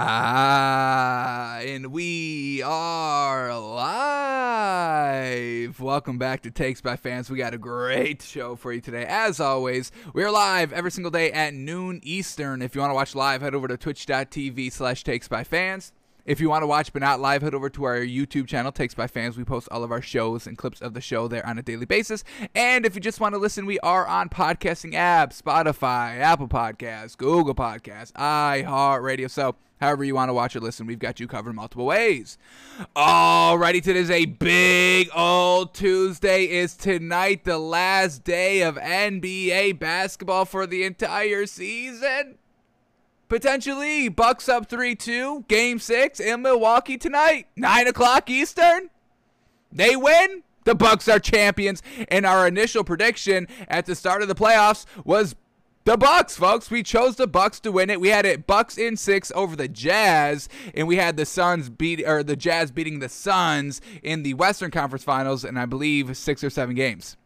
Ah, and we are live. Welcome back to Takes by Fans. We got a great show for you today. As always, we're live every single day at noon Eastern. If you want to watch live, head over to twitch.tv slash takes by fans. If you want to watch but not live, head over to our YouTube channel, Takes by Fans. We post all of our shows and clips of the show there on a daily basis. And if you just want to listen, we are on podcasting apps, Spotify, Apple Podcasts, Google Podcasts, iHeartRadio. So however you want to watch or listen, we've got you covered multiple ways. Alrighty, today's a big old Tuesday. Is tonight the last day of NBA basketball for the entire season? Potentially, Bucks up 3 2, game six in Milwaukee tonight, 9 o'clock Eastern. They win. The Bucks are champions. And our initial prediction at the start of the playoffs was the Bucks, folks. We chose the Bucks to win it. We had it Bucks in six over the Jazz, and we had the Suns beat or the Jazz beating the Suns in the Western Conference Finals, and I believe six or seven games.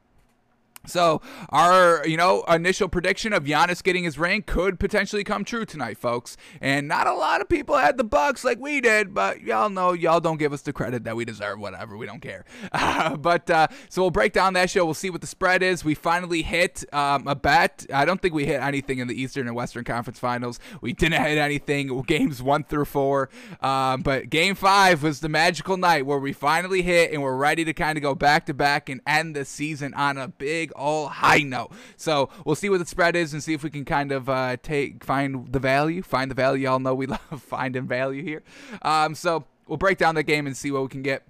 So our, you know, initial prediction of Giannis getting his ring could potentially come true tonight, folks. And not a lot of people had the Bucks like we did, but y'all know y'all don't give us the credit that we deserve. Whatever, we don't care. Uh, but uh, so we'll break down that show. We'll see what the spread is. We finally hit um, a bet. I don't think we hit anything in the Eastern and Western Conference Finals. We didn't hit anything games one through four. Um, but Game Five was the magical night where we finally hit and we're ready to kind of go back to back and end the season on a big all high note. So we'll see what the spread is and see if we can kind of uh, take find the value, find the value. Y'all know we love finding value here. Um, so we'll break down the game and see what we can get.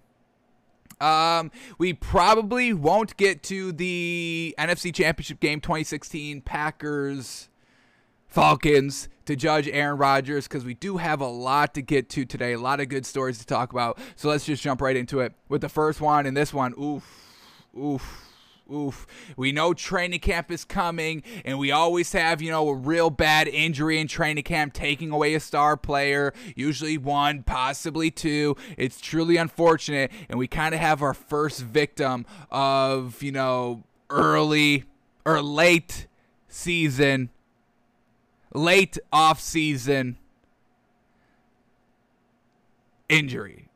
Um, we probably won't get to the NFC Championship game 2016 Packers Falcons to judge Aaron Rodgers because we do have a lot to get to today, a lot of good stories to talk about. So let's just jump right into it with the first one and this one. Oof, oof oof. We know training camp is coming, and we always have, you know, a real bad injury in training camp taking away a star player, usually one, possibly two. It's truly unfortunate, and we kind of have our first victim of, you know, early or late season, late off season injury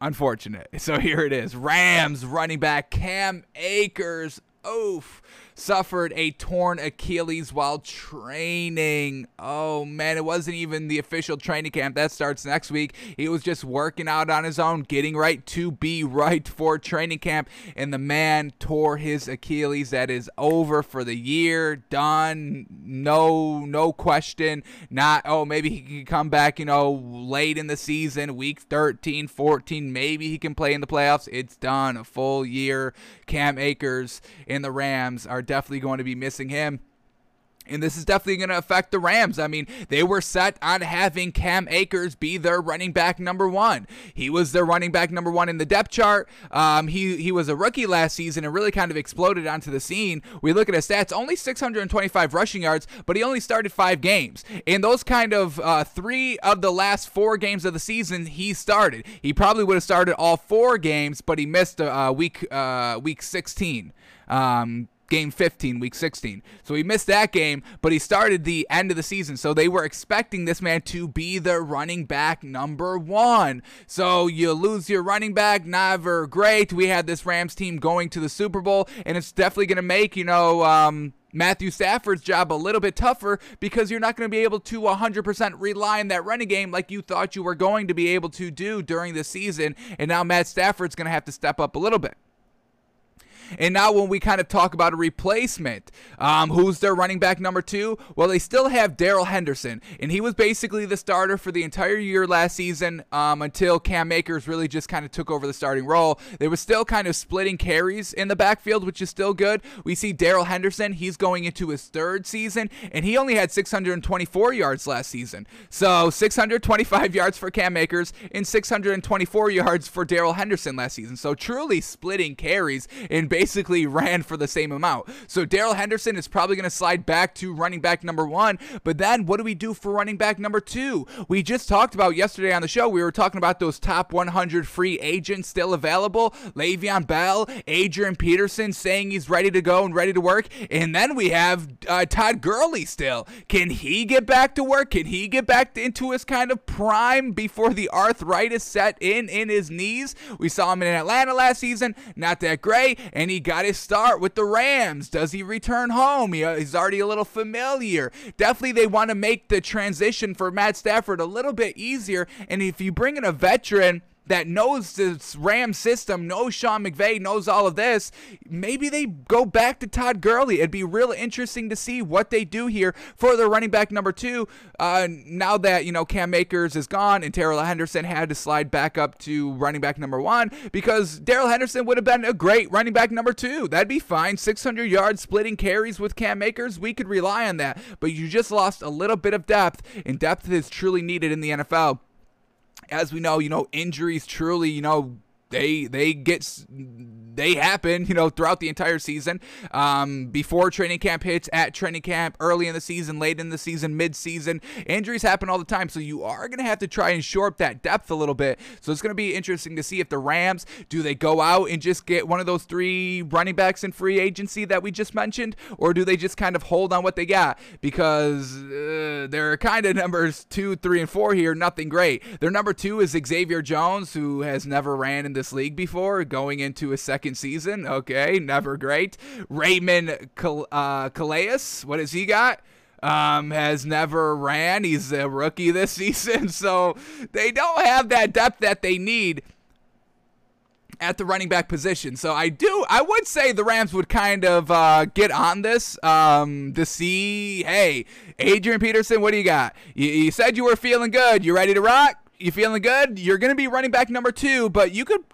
unfortunate. So here it is. Rams running back Cam Akers. Oof suffered a torn Achilles while training. Oh man, it wasn't even the official training camp. That starts next week. He was just working out on his own, getting right to be right for training camp, and the man tore his Achilles. That is over for the year. Done. No, no question. Not, oh, maybe he can come back, you know, late in the season, week 13, 14. Maybe he can play in the playoffs. It's done. A full year. Cam Akers and the Rams are definitely going to be missing him. And this is definitely going to affect the Rams. I mean, they were set on having Cam Akers be their running back number one. He was their running back number one in the depth chart. Um, he he was a rookie last season and really kind of exploded onto the scene. We look at his stats: only 625 rushing yards, but he only started five games. In those kind of uh, three of the last four games of the season, he started. He probably would have started all four games, but he missed uh, week uh, week 16. Um, game 15, week 16. So he missed that game, but he started the end of the season. So they were expecting this man to be the running back number one. So you lose your running back, never great. We had this Rams team going to the Super Bowl, and it's definitely going to make, you know, um, Matthew Stafford's job a little bit tougher because you're not going to be able to 100% rely on that running game like you thought you were going to be able to do during the season. And now Matt Stafford's going to have to step up a little bit. And now, when we kind of talk about a replacement, um, who's their running back number two? Well, they still have Darrell Henderson, and he was basically the starter for the entire year last season um, until Cam Akers really just kind of took over the starting role. They were still kind of splitting carries in the backfield, which is still good. We see Darrell Henderson, he's going into his third season, and he only had 624 yards last season. So 625 yards for Cam Akers and 624 yards for Darrell Henderson last season. So truly splitting carries and basically ran for the same amount. So Darrell Henderson is probably going to slide back to running back number one. But then what do we do for running back number two? We just talked about yesterday on the show, we were talking about those top 100 free agents still available Le'Veon Bell, Adrian Peterson saying he's ready to go and ready to work. And then we have uh, Todd Gurley still. Can he get back to work? Can he get back into his kind of prime before the arthritis set in in his knees? We saw him in Atlanta last season, not that great, and he got his start with the Rams. Does he return home? He, uh, he's already a little familiar. Definitely, they want to make the transition for Matt Stafford a little bit easier. And if you bring in a veteran, that knows this Ram system, knows Sean McVay, knows all of this, maybe they go back to Todd Gurley. It'd be real interesting to see what they do here for the running back number two. Uh, now that you know Cam Akers is gone and Darrell Henderson had to slide back up to running back number one because Darrell Henderson would have been a great running back number two. That'd be fine. 600 yards splitting carries with Cam Akers, we could rely on that. But you just lost a little bit of depth, and depth is truly needed in the NFL as we know, you know, injuries truly, you know, they they get they happen, you know, throughout the entire season. Um, before training camp hits, at training camp, early in the season, late in the season, mid-season, injuries happen all the time. So you are going to have to try and shore up that depth a little bit. So it's going to be interesting to see if the Rams do they go out and just get one of those three running backs in free agency that we just mentioned, or do they just kind of hold on what they got because uh, they're kind of numbers two, three, and four here. Nothing great. Their number two is Xavier Jones, who has never ran in this league before, going into a second season. Okay, never great. Raymond Cal- uh, Calais, what has he got? Um, has never ran. He's a rookie this season, so they don't have that depth that they need at the running back position. So I do, I would say the Rams would kind of uh, get on this um, to see, hey, Adrian Peterson, what do you got? You, you said you were feeling good. You ready to rock? You feeling good? You're going to be running back number two, but you could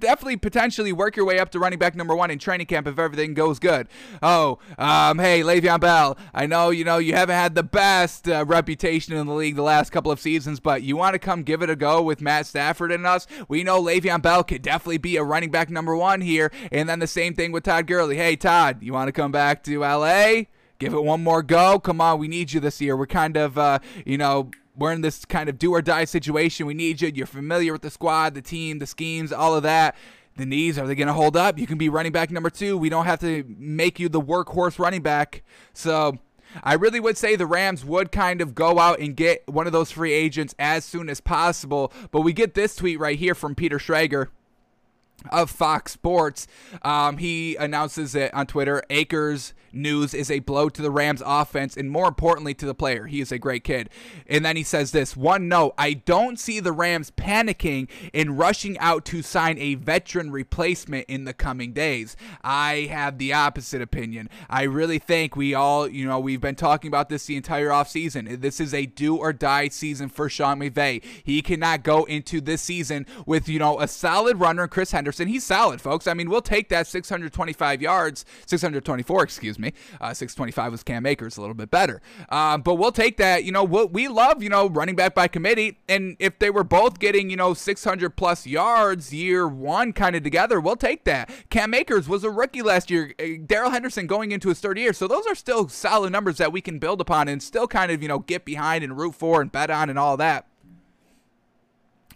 definitely potentially work your way up to running back number one in training camp if everything goes good. Oh, um, hey, Le'Veon Bell, I know you know you haven't had the best uh, reputation in the league the last couple of seasons, but you want to come give it a go with Matt Stafford and us? We know Le'Veon Bell could definitely be a running back number one here, and then the same thing with Todd Gurley. Hey, Todd, you want to come back to LA? Give it one more go. Come on, we need you this year. We're kind of, uh, you know, we're in this kind of do or die situation. We need you. You're familiar with the squad, the team, the schemes, all of that. The knees, are they going to hold up? You can be running back number two. We don't have to make you the workhorse running back. So I really would say the Rams would kind of go out and get one of those free agents as soon as possible. But we get this tweet right here from Peter Schrager of Fox Sports. Um, he announces it on Twitter. Akers news is a blow to the Rams offense and more importantly to the player. He is a great kid. And then he says this one note I don't see the Rams panicking and rushing out to sign a veteran replacement in the coming days. I have the opposite opinion. I really think we all, you know, we've been talking about this the entire offseason. This is a do or die season for Sean McVay. He cannot go into this season with, you know, a solid runner, Chris Henderson. He's solid, folks. I mean, we'll take that 625 yards, 624, excuse me me. Uh, 625 was Cam Akers, a little bit better. Um, but we'll take that. You know, we'll, we love, you know, running back by committee. And if they were both getting, you know, 600 plus yards year one kind of together, we'll take that. Cam Akers was a rookie last year. Darrell Henderson going into his third year. So those are still solid numbers that we can build upon and still kind of, you know, get behind and root for and bet on and all that.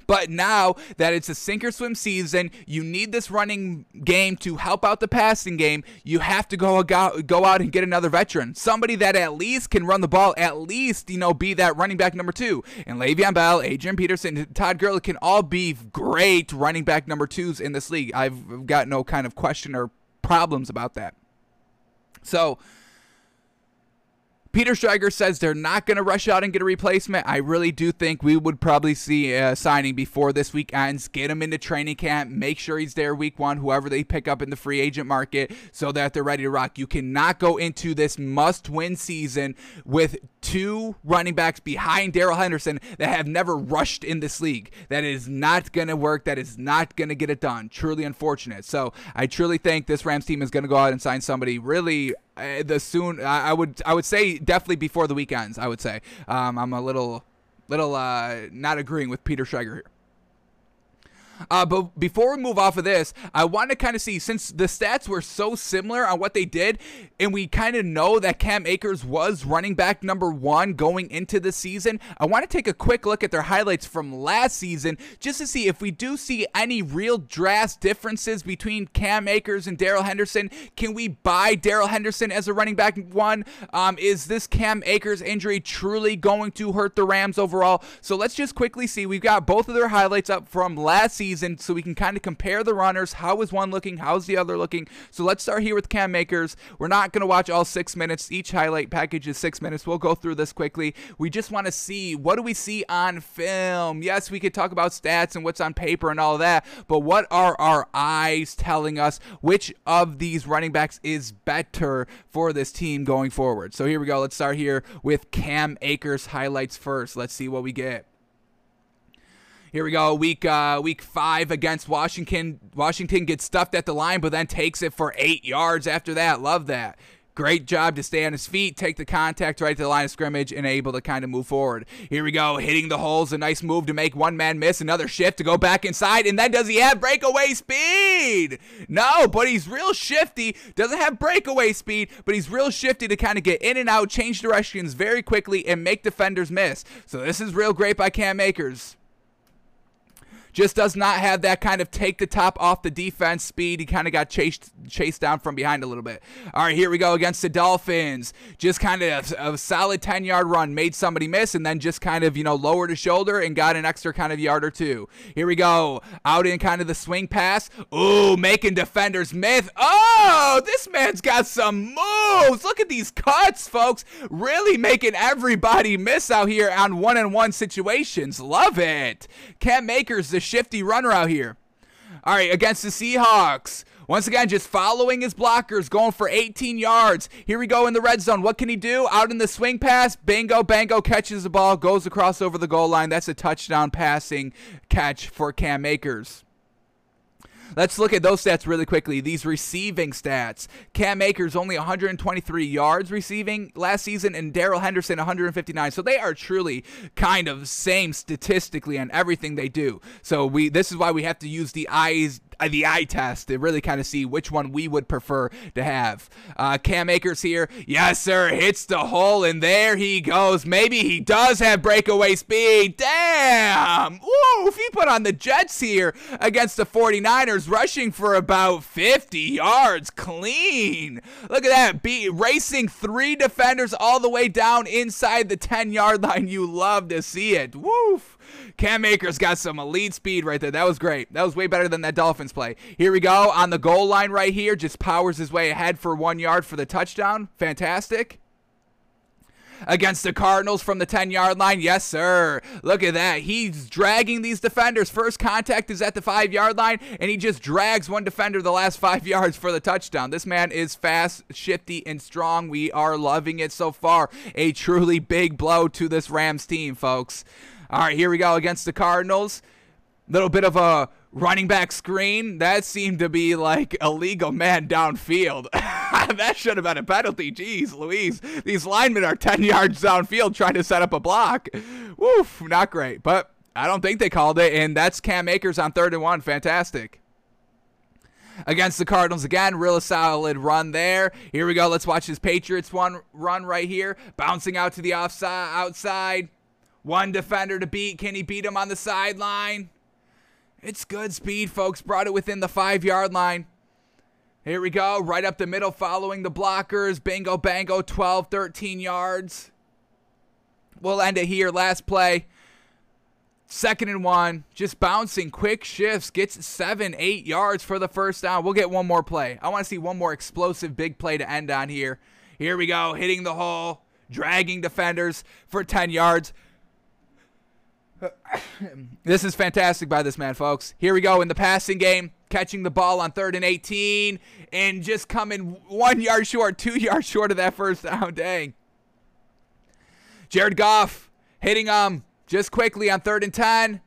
But now that it's a sink or swim season, you need this running game to help out the passing game. You have to go go out and get another veteran, somebody that at least can run the ball, at least you know be that running back number two. And Le'Veon Bell, Adrian Peterson, Todd Gurley can all be great running back number twos in this league. I've got no kind of question or problems about that. So Peter Schrager says they're not going to rush out and get a replacement. I really do think we would probably see a signing before this week ends. Get him into training camp. Make sure he's there week one, whoever they pick up in the free agent market, so that they're ready to rock. You cannot go into this must win season with two running backs behind Darrell Henderson that have never rushed in this league. That is not going to work. That is not going to get it done. Truly unfortunate. So I truly think this Rams team is going to go out and sign somebody really the soon I, I, would I would say definitely before the weekends. I would say um, I'm a little little uh, not agreeing with Peter Schrager here. Uh, but before we move off of this, I want to kind of see since the stats were so similar on what they did, and we kind of know that Cam Akers was running back number one going into the season. I want to take a quick look at their highlights from last season just to see if we do see any real drastic differences between Cam Akers and Darrell Henderson. Can we buy Darrell Henderson as a running back one? Um, is this Cam Akers injury truly going to hurt the Rams overall? So let's just quickly see. We've got both of their highlights up from last season so we can kind of compare the runners. How is one looking? How's the other looking? So let's start here with Cam Akers. We're not going to watch all six minutes. Each highlight package is six minutes. We'll go through this quickly. We just want to see what do we see on film? Yes, we could talk about stats and what's on paper and all that, but what are our eyes telling us? Which of these running backs is better for this team going forward? So here we go. Let's start here with Cam Akers highlights first. Let's see what we get. Here we go. Week uh, week five against Washington. Washington gets stuffed at the line, but then takes it for eight yards after that. Love that. Great job to stay on his feet, take the contact right to the line of scrimmage, and able to kind of move forward. Here we go, hitting the holes. A nice move to make one man miss. Another shift to go back inside. And then does he have breakaway speed? No, but he's real shifty. Doesn't have breakaway speed, but he's real shifty to kind of get in and out, change directions very quickly, and make defenders miss. So this is real great by Cam Akers just does not have that kind of take the top off the defense speed. He kind of got chased chased down from behind a little bit. All right, here we go against the Dolphins. Just kind of a, a solid 10 yard run, made somebody miss, and then just kind of, you know, lowered his shoulder and got an extra kind of yard or two. Here we go. Out in kind of the swing pass. Ooh, making defenders myth. Oh, this man's got some moves. Look at these cuts, folks. Really making everybody miss out here on one on one situations. Love it. Cam Akers, the shifty runner out here. All right, against the Seahawks. Once again, just following his blockers, going for 18 yards. Here we go in the red zone. What can he do? Out in the swing pass, bingo, bango, catches the ball, goes across over the goal line. That's a touchdown passing catch for Cam Akers. Let's look at those stats really quickly. These receiving stats. Cam Akers only 123 yards receiving last season, and Darrell Henderson 159. So they are truly kind of same statistically on everything they do. So we this is why we have to use the eyes the eye test to really kind of see which one we would prefer to have. Uh, Cam Akers here, yes sir, hits the hole and there he goes. Maybe he does have breakaway speed. Damn! Woo! If he put on the Jets here against the 49ers, rushing for about 50 yards clean. Look at that, be racing three defenders all the way down inside the 10 yard line. You love to see it. Woof! Cam Akers got some elite speed right there. That was great. That was way better than that Dolphins play. Here we go on the goal line right here. Just powers his way ahead for one yard for the touchdown. Fantastic against the Cardinals from the 10 yard line. Yes, sir. Look at that. He's dragging these defenders. First contact is at the 5 yard line, and he just drags one defender the last 5 yards for the touchdown. This man is fast, shifty, and strong. We are loving it so far. A truly big blow to this Rams team, folks. All right, here we go against the Cardinals. Little bit of a running back screen. That seemed to be like a legal man downfield. that should have been a penalty. Jeez Louise. These linemen are 10 yards downfield trying to set up a block. Woof, not great. But I don't think they called it. And that's Cam Akers on third and one. Fantastic against the Cardinals again. Real solid run there. Here we go. Let's watch this Patriots one run right here. Bouncing out to the offside outside. One defender to beat. Can he beat him on the sideline? It's good speed, folks. Brought it within the five yard line. Here we go. Right up the middle, following the blockers. Bingo, bango, 12, 13 yards. We'll end it here. Last play. Second and one. Just bouncing. Quick shifts. Gets seven, eight yards for the first down. We'll get one more play. I want to see one more explosive big play to end on here. Here we go. Hitting the hole. Dragging defenders for 10 yards. this is fantastic by this man, folks. Here we go in the passing game, catching the ball on third and 18, and just coming one yard short, two yards short of that first down. Dang. Jared Goff hitting um just quickly on third and 10.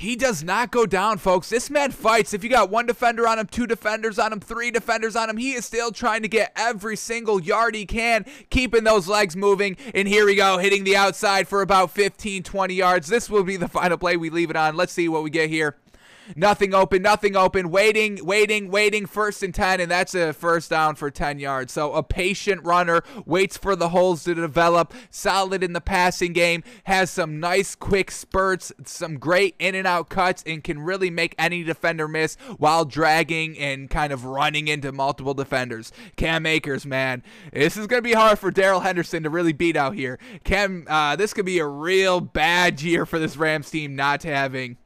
He does not go down, folks. This man fights. If you got one defender on him, two defenders on him, three defenders on him, he is still trying to get every single yard he can, keeping those legs moving. And here we go, hitting the outside for about 15, 20 yards. This will be the final play we leave it on. Let's see what we get here. Nothing open, nothing open. Waiting, waiting, waiting. First and 10, and that's a first down for 10 yards. So a patient runner waits for the holes to develop. Solid in the passing game. Has some nice quick spurts, some great in and out cuts, and can really make any defender miss while dragging and kind of running into multiple defenders. Cam Akers, man. This is going to be hard for Darrell Henderson to really beat out here. Cam, uh, this could be a real bad year for this Rams team not having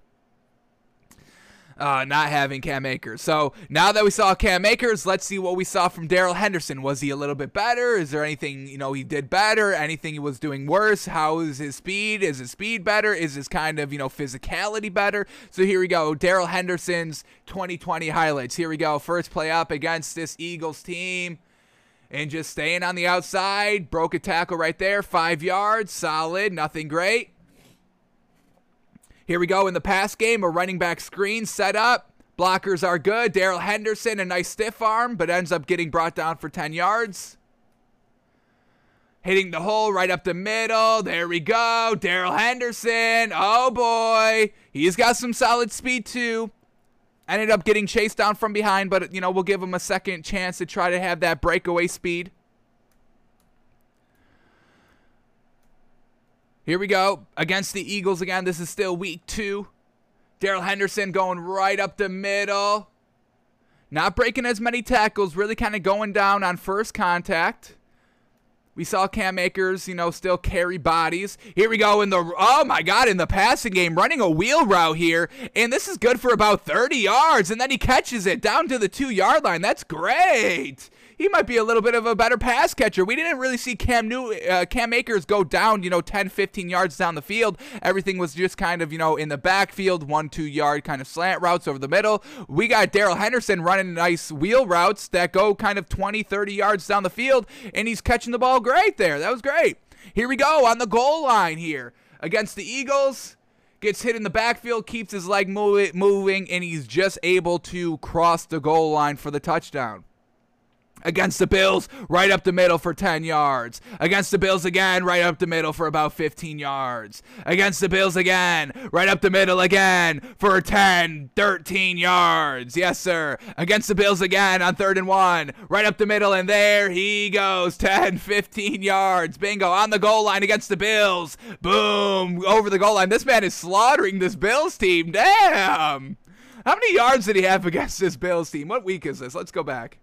uh, not having Cam Akers. So now that we saw Cam Akers, let's see what we saw from Darrell Henderson. Was he a little bit better? Is there anything you know he did better? Anything he was doing worse? How is his speed? Is his speed better? Is his kind of you know physicality better? So here we go. Darrell Henderson's 2020 highlights. Here we go. First play up against this Eagles team. And just staying on the outside, broke a tackle right there, five yards, solid, nothing great. Here we go in the pass game. A running back screen set up. Blockers are good. Darrell Henderson, a nice stiff arm, but ends up getting brought down for 10 yards. Hitting the hole right up the middle. There we go. Darrell Henderson. Oh boy. He's got some solid speed too. Ended up getting chased down from behind, but you know, we'll give him a second chance to try to have that breakaway speed. Here we go against the Eagles again. This is still week two. Darrell Henderson going right up the middle. Not breaking as many tackles, really kind of going down on first contact. We saw Cam Akers, you know, still carry bodies. Here we go in the oh my god, in the passing game, running a wheel route here, and this is good for about 30 yards, and then he catches it down to the two yard line. That's great he might be a little bit of a better pass catcher. We didn't really see Cam New uh, Cam Akers go down, you know, 10, 15 yards down the field. Everything was just kind of, you know, in the backfield, one, two yard kind of slant routes over the middle. We got Darrell Henderson running nice wheel routes that go kind of 20, 30 yards down the field, and he's catching the ball great there. That was great. Here we go on the goal line here against the Eagles gets hit in the backfield, keeps his leg moving, and he's just able to cross the goal line for the touchdown. Against the Bills, right up the middle for 10 yards. Against the Bills again, right up the middle for about 15 yards. Against the Bills again, right up the middle again for 10, 13 yards. Yes, sir. Against the Bills again on third and one, right up the middle, and there he goes. 10, 15 yards. Bingo. On the goal line against the Bills. Boom. Over the goal line. This man is slaughtering this Bills team. Damn. How many yards did he have against this Bills team? What week is this? Let's go back.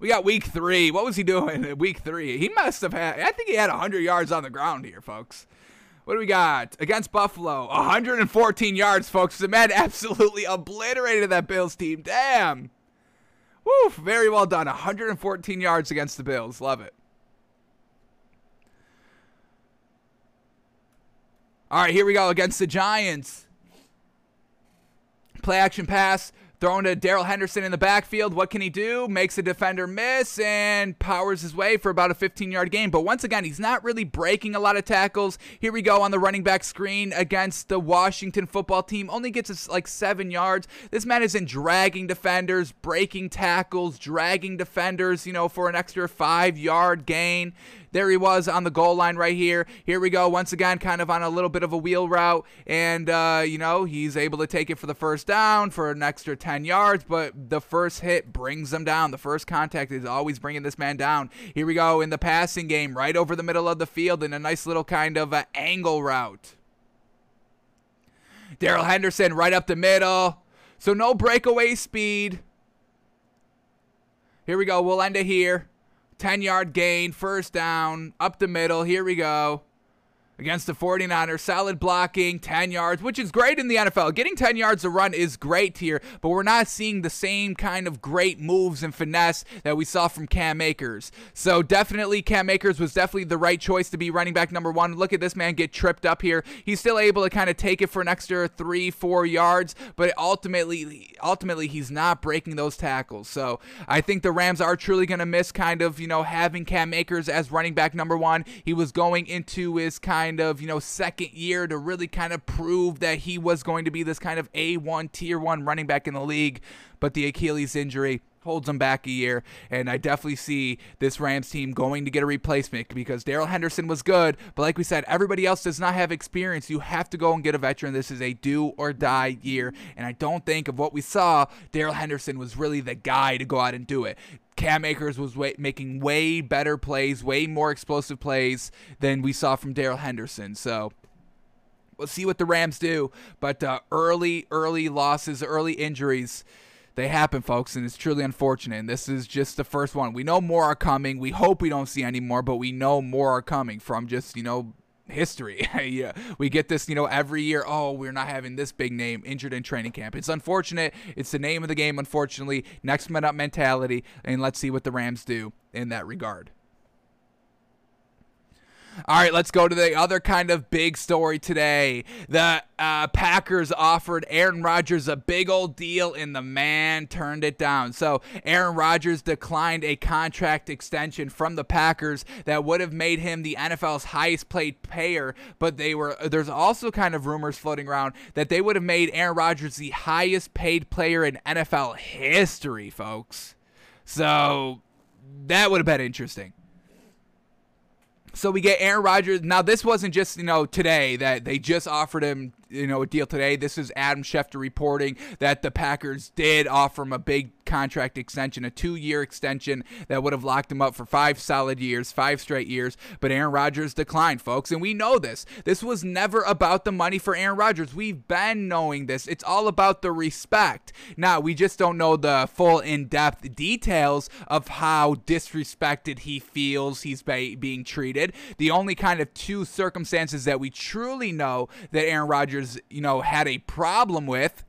We got week three. What was he doing in week three? He must have had, I think he had 100 yards on the ground here, folks. What do we got? Against Buffalo, 114 yards, folks. The man absolutely obliterated that Bills team. Damn. Woo, very well done. 114 yards against the Bills. Love it. All right, here we go against the Giants. Play action pass. Throwing to Darrell Henderson in the backfield. What can he do? Makes a defender miss and powers his way for about a 15 yard gain. But once again, he's not really breaking a lot of tackles. Here we go on the running back screen against the Washington football team. Only gets us like seven yards. This man isn't dragging defenders, breaking tackles, dragging defenders, you know, for an extra five yard gain. There he was on the goal line right here. Here we go once again, kind of on a little bit of a wheel route, and uh, you know he's able to take it for the first down for an extra 10 yards. But the first hit brings them down. The first contact is always bringing this man down. Here we go in the passing game, right over the middle of the field in a nice little kind of uh, angle route. Darrell Henderson right up the middle. So no breakaway speed. Here we go. We'll end it here. 10 yard gain, first down, up the middle. Here we go against the 49ers. Solid blocking, 10 yards, which is great in the NFL. Getting 10 yards a run is great here, but we're not seeing the same kind of great moves and finesse that we saw from Cam Akers. So definitely Cam Akers was definitely the right choice to be running back number one. Look at this man get tripped up here. He's still able to kind of take it for an extra three, four yards, but ultimately, ultimately he's not breaking those tackles. So I think the Rams are truly going to miss kind of, you know, having Cam Akers as running back number one. He was going into his kind kind of, you know, second year to really kind of prove that he was going to be this kind of A1 tier 1 running back in the league, but the Achilles injury holds them back a year. And I definitely see this Rams team going to get a replacement because Darrell Henderson was good, but like we said, everybody else does not have experience. You have to go and get a veteran. This is a do or die year. And I don't think of what we saw, Darrell Henderson was really the guy to go out and do it. Cam Akers was way, making way better plays, way more explosive plays than we saw from Darrell Henderson. So we'll see what the Rams do. But uh, early, early losses, early injuries they happen, folks, and it's truly unfortunate. And this is just the first one. We know more are coming. We hope we don't see any more, but we know more are coming from just, you know, history. yeah, we get this, you know, every year. Oh, we're not having this big name injured in training camp. It's unfortunate. It's the name of the game, unfortunately. Next man up mentality, and let's see what the Rams do in that regard. All right, let's go to the other kind of big story today. The uh, Packers offered Aaron Rodgers a big old deal, and the man turned it down. So, Aaron Rodgers declined a contract extension from the Packers that would have made him the NFL's highest paid player. But they were there's also kind of rumors floating around that they would have made Aaron Rodgers the highest paid player in NFL history, folks. So, that would have been interesting. So we get Aaron Rodgers. Now this wasn't just you know today that they just offered him you know a deal today. This is Adam Schefter reporting that the Packers did offer him a big contract extension, a two-year extension that would have locked him up for five solid years, five straight years. But Aaron Rodgers declined, folks, and we know this. This was never about the money for Aaron Rodgers. We've been knowing this. It's all about the respect. Now we just don't know the full in-depth details of how disrespected he feels he's being treated. The only kind of two circumstances that we truly know that Aaron Rodgers You know, had a problem with.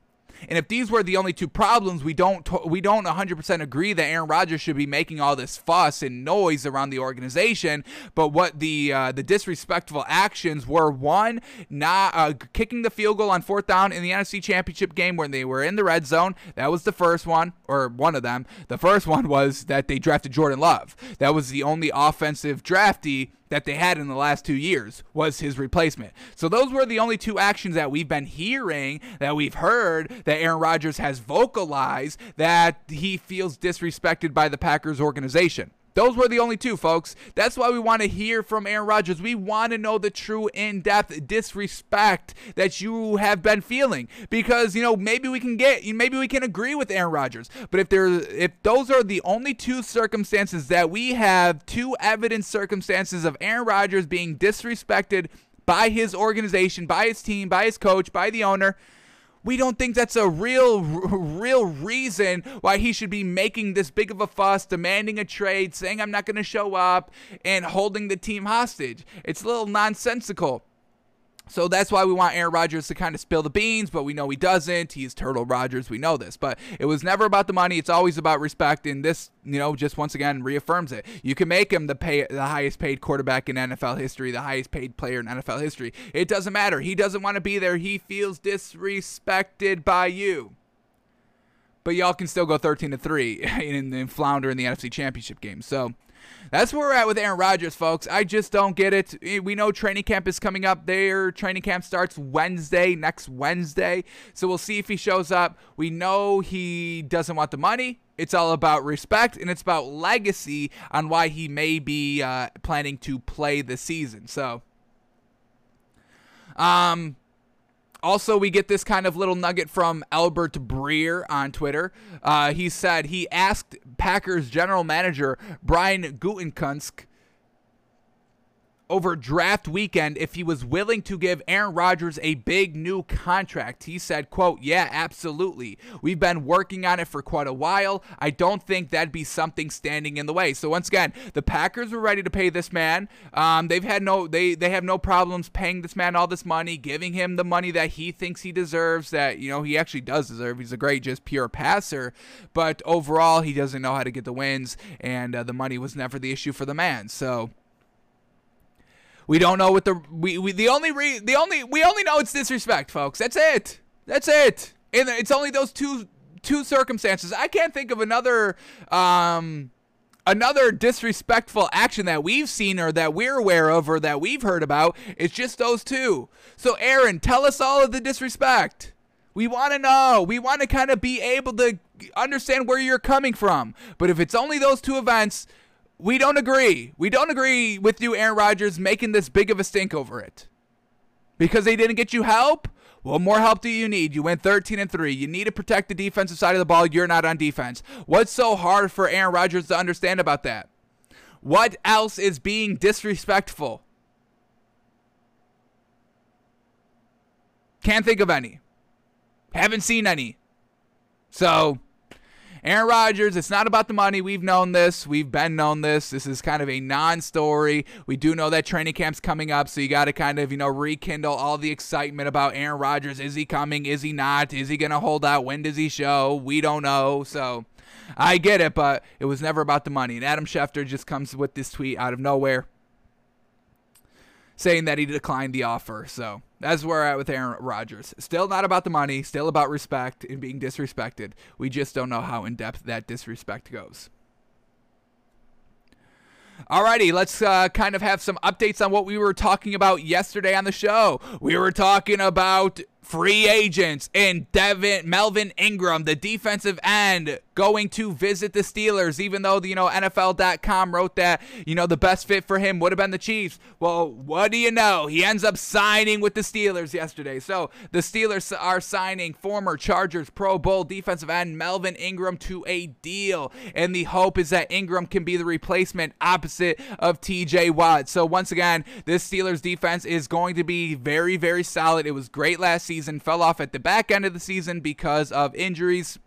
And if these were the only two problems, we don't we don't 100% agree that Aaron Rodgers should be making all this fuss and noise around the organization. But what the uh, the disrespectful actions were: one, not uh, kicking the field goal on fourth down in the NFC Championship game when they were in the red zone. That was the first one, or one of them. The first one was that they drafted Jordan Love. That was the only offensive draftee that they had in the last two years was his replacement. So those were the only two actions that we've been hearing, that we've heard, that Aaron Rodgers has vocalized that he feels disrespected by the Packers organization. Those were the only two, folks. That's why we want to hear from Aaron Rodgers. We want to know the true in depth disrespect that you have been feeling. Because, you know, maybe we can get, maybe we can agree with Aaron Rodgers. But if there, if those are the only two circumstances that we have, two evidence circumstances of Aaron Rodgers being disrespected by his organization, by his team, by his coach, by the owner, we don't think that's a real real reason why he should be making this big of a fuss demanding a trade saying i'm not going to show up and holding the team hostage. It's a little nonsensical so that's why we want Aaron Rodgers to kind of spill the beans, but we know he doesn't. He's Turtle Rodgers. We know this. But it was never about the money. It's always about respect. And this, you know, just once again reaffirms it. You can make him the pay the highest paid quarterback in NFL history, the highest paid player in NFL history. It doesn't matter. He doesn't want to be there. He feels disrespected by you. But y'all can still go 13 to 3 and, and flounder in the NFC Championship game. So that's where we're at with Aaron Rodgers, folks. I just don't get it. Eh, we know training camp is coming up. Their training camp starts Wednesday, next Wednesday. So we'll see if he shows up. We know he doesn't want the money. It's all about respect and it's about legacy on why he may be uh, planning to play the season. So, um, also, we get this kind of little nugget from Albert Breer on Twitter. Uh, he said he asked Packers general manager Brian Gutekunst over draft weekend if he was willing to give Aaron Rodgers a big new contract. He said, quote, yeah, absolutely. We've been working on it for quite a while. I don't think that'd be something standing in the way. So once again, the Packers were ready to pay this man. Um, they've had no they they have no problems paying this man all this money, giving him the money that he thinks he deserves, that you know he actually does deserve. He's a great just pure passer. But overall he doesn't know how to get the wins and uh, the money was never the issue for the man. So we don't know what the we, we the only re, the only we only know it's disrespect, folks. That's it. That's it. And it's only those two two circumstances. I can't think of another um another disrespectful action that we've seen or that we're aware of or that we've heard about. It's just those two. So Aaron, tell us all of the disrespect. We want to know. We want to kind of be able to understand where you're coming from. But if it's only those two events, we don't agree. We don't agree with you, Aaron Rodgers, making this big of a stink over it. Because they didn't get you help? What more help do you need? You went 13 and 3. You need to protect the defensive side of the ball. You're not on defense. What's so hard for Aaron Rodgers to understand about that? What else is being disrespectful? Can't think of any. Haven't seen any. So, Aaron Rodgers, it's not about the money. We've known this. We've been known this. This is kind of a non-story. We do know that training camp's coming up, so you got to kind of, you know, rekindle all the excitement about Aaron Rodgers. Is he coming? Is he not? Is he going to hold out? When does he show? We don't know. So, I get it, but it was never about the money. And Adam Schefter just comes with this tweet out of nowhere saying that he declined the offer. So that's where we're at with Aaron Rodgers. Still not about the money, still about respect and being disrespected. We just don't know how in depth that disrespect goes. Alrighty, let's uh, kind of have some updates on what we were talking about yesterday on the show. We were talking about free agents and Devin Melvin Ingram, the defensive end, going to visit the Steelers, even though you know NFL.com wrote that you know the best fit for him would have been the Chiefs. Well, what do you know? He ends up signing with the Steelers yesterday. So the Steelers are signing former Chargers Pro Bowl defensive end Melvin Ingram to a deal, and the hope is that Ingram can be the replacement opposite of T.J. Watt. So once again, this Steelers defense is going to be very, very solid. It was great last season, fell off at the back end of the season because of injuries.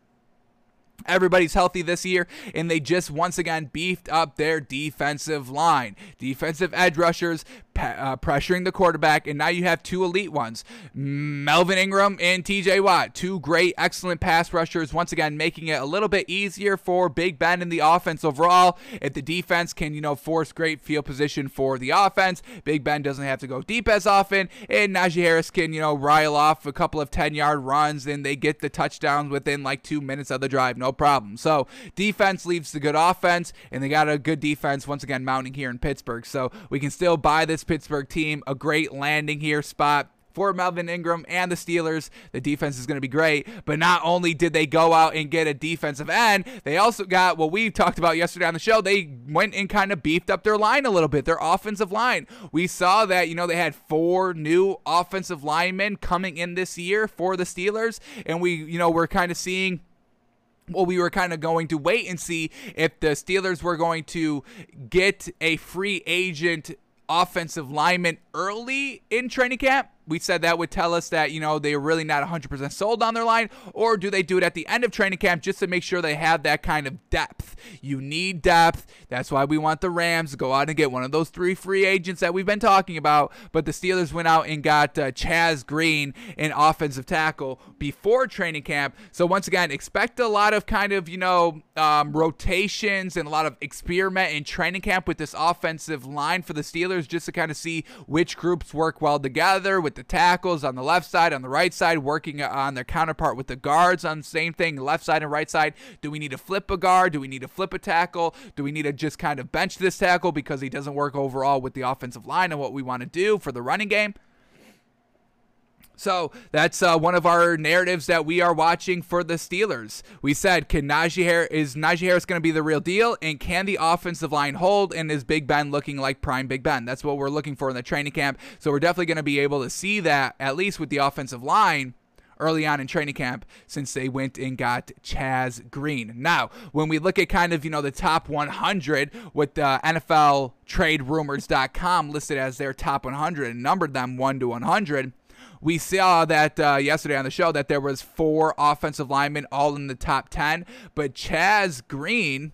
Everybody's healthy this year, and they just once again beefed up their defensive line. Defensive edge rushers uh, pressuring the quarterback, and now you have two elite ones Melvin Ingram and TJ Watt. Two great, excellent pass rushers, once again making it a little bit easier for Big Ben in the offense overall. If the defense can, you know, force great field position for the offense, Big Ben doesn't have to go deep as often, and Najee Harris can, you know, rile off a couple of 10 yard runs, and they get the touchdowns within like two minutes of the drive. No problem. So defense leaves the good offense, and they got a good defense once again mounting here in Pittsburgh. So we can still buy this Pittsburgh team a great landing here spot for Melvin Ingram and the Steelers. The defense is going to be great. But not only did they go out and get a defensive end, they also got what we talked about yesterday on the show. They went and kind of beefed up their line a little bit, their offensive line. We saw that, you know, they had four new offensive linemen coming in this year for the Steelers. And we, you know, we're kind of seeing well, we were kind of going to wait and see if the Steelers were going to get a free agent offensive lineman early in training camp we said that would tell us that, you know, they're really not 100% sold on their line, or do they do it at the end of training camp just to make sure they have that kind of depth? You need depth. That's why we want the Rams to go out and get one of those three free agents that we've been talking about. But the Steelers went out and got uh, Chaz Green, an offensive tackle, before training camp. So, once again, expect a lot of kind of, you know, um, rotations and a lot of experiment in training camp with this offensive line for the Steelers just to kind of see which groups work well together with with the tackles on the left side, on the right side, working on their counterpart with the guards on the same thing, left side and right side. Do we need to flip a guard? Do we need to flip a tackle? Do we need to just kind of bench this tackle because he doesn't work overall with the offensive line and what we want to do for the running game? So that's uh, one of our narratives that we are watching for the Steelers. We said, can Najee Harris is Najee Harris going to be the real deal, and can the offensive line hold? And is Big Ben looking like prime Big Ben? That's what we're looking for in the training camp. So we're definitely going to be able to see that at least with the offensive line early on in training camp since they went and got Chaz Green. Now, when we look at kind of, you know, the top 100 with the NFL trade rumors.com listed as their top 100 and numbered them 1 to 100, we saw that uh, yesterday on the show that there was four offensive linemen all in the top 10, but Chaz Green,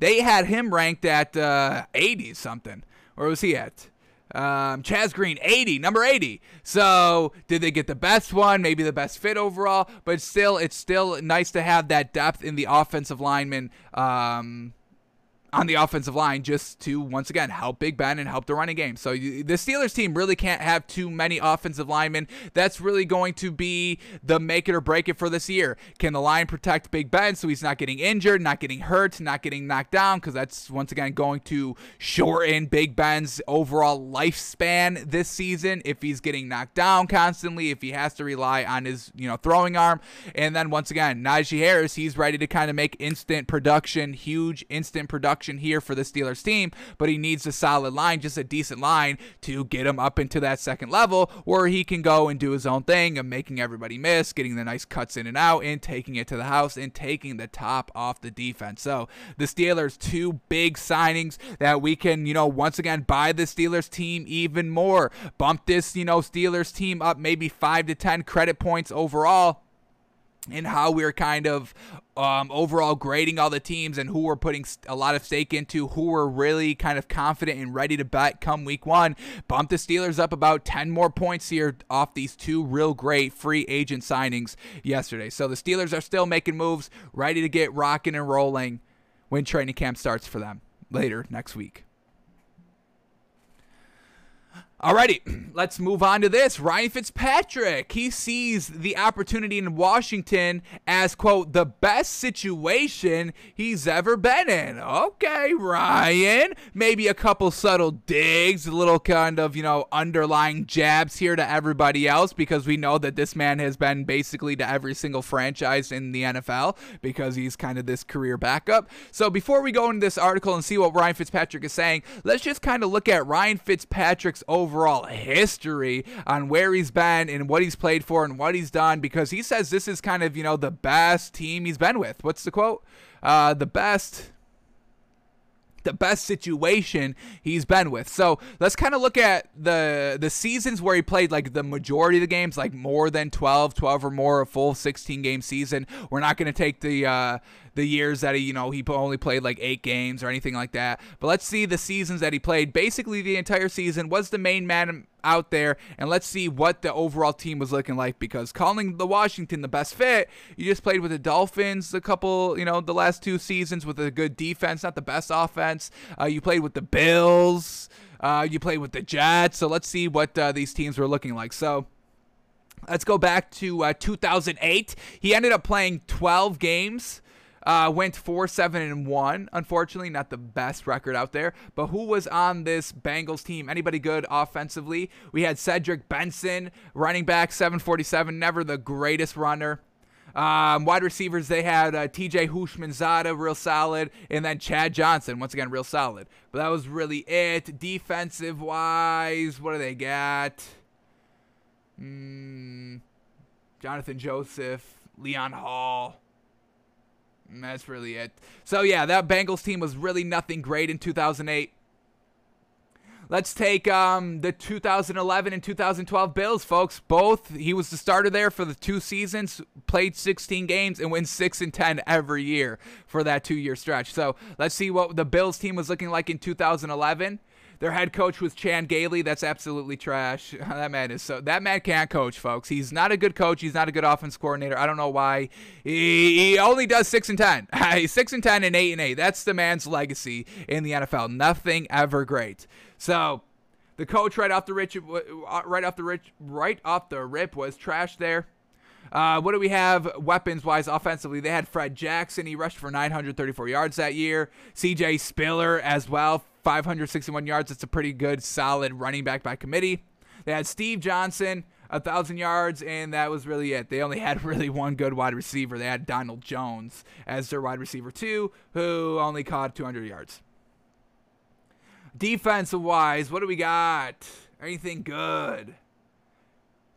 they had him ranked at uh, 80 something. Where was he at? Um, Chaz Green, 80, number 80. So, did they get the best one? Maybe the best fit overall, but still, it's still nice to have that depth in the offensive lineman um, on the offensive line just to once again help Big Ben and help the running game. So the Steelers team really can't have too many offensive linemen. That's really going to be the make it or break it for this year. Can the line protect Big Ben so he's not getting injured, not getting hurt, not getting knocked down because that's once again going to shorten Big Ben's overall lifespan this season if he's getting knocked down constantly, if he has to rely on his, you know, throwing arm. And then once again, Najee Harris, he's ready to kind of make instant production, huge instant production production here for the Steelers team, but he needs a solid line, just a decent line to get him up into that second level where he can go and do his own thing and making everybody miss, getting the nice cuts in and out, and taking it to the house and taking the top off the defense. So the Steelers, two big signings that we can, you know, once again buy the Steelers team even more, bump this, you know, Steelers team up maybe five to 10 credit points overall and how we're kind of um, overall grading all the teams and who we're putting a lot of stake into, who we're really kind of confident and ready to bet come week one. Bump the Steelers up about 10 more points here off these two real great free agent signings yesterday. So the Steelers are still making moves, ready to get rocking and rolling when training camp starts for them later next week. Alrighty, let's move on to this. Ryan Fitzpatrick, he sees the opportunity in Washington as, quote, the best situation he's ever been in. Okay, Ryan. Maybe a couple subtle digs, a little kind of, you know, underlying jabs here to everybody else because we know that this man has been basically to every single franchise in the NFL because he's kind of this career backup. So before we go into this article and see what Ryan Fitzpatrick is saying, let's just kind of look at Ryan Fitzpatrick's over overall history on where he's been and what he's played for and what he's done because he says this is kind of, you know, the best team he's been with. What's the quote? Uh, the best the best situation he's been with. So let's kind of look at the the seasons where he played like the majority of the games, like more than 12, 12 or more, a full 16 game season. We're not going to take the uh, the years that he, you know, he only played like eight games or anything like that. But let's see the seasons that he played. Basically, the entire season was the main man out there, and let's see what the overall team was looking like. Because calling the Washington the best fit, you just played with the Dolphins a couple, you know, the last two seasons with a good defense, not the best offense. Uh, you played with the Bills. Uh, you played with the Jets. So let's see what uh, these teams were looking like. So. Let's go back to uh, 2008. He ended up playing 12 games uh, went four, seven, and one. Unfortunately, not the best record out there. But who was on this Bengals team? Anybody good offensively? We had Cedric Benson, running back, 747. Never the greatest runner. Um, wide receivers, they had uh, TJ Houshmandzadeh, real solid, and then Chad Johnson, once again, real solid. But that was really it. Defensive wise, what do they got? Mm, Jonathan Joseph, Leon Hall. That's really it. So yeah, that Bengals team was really nothing great in 2008. Let's take um, the 2011 and 2012 Bills, folks. Both he was the starter there for the two seasons, played 16 games, and wins six and 10 every year for that two-year stretch. So let's see what the Bills team was looking like in 2011. Their head coach was Chan Gailey. That's absolutely trash. that man is so. That man can't coach, folks. He's not a good coach. He's not a good offense coordinator. I don't know why. He, he only does six and ten. Six and ten and eight and eight. That's the man's legacy in the NFL. Nothing ever great. So the coach right off the rich, uh, right off the rich, right off the rip was trash there. Uh, what do we have weapons wise offensively? They had Fred Jackson. He rushed for 934 yards that year. CJ Spiller as well, 561 yards. It's a pretty good, solid running back by committee. They had Steve Johnson, a thousand yards, and that was really it. They only had really one good wide receiver. They had Donald Jones as their wide receiver two, who only caught 200 yards. Defensive wise, what do we got? Anything good?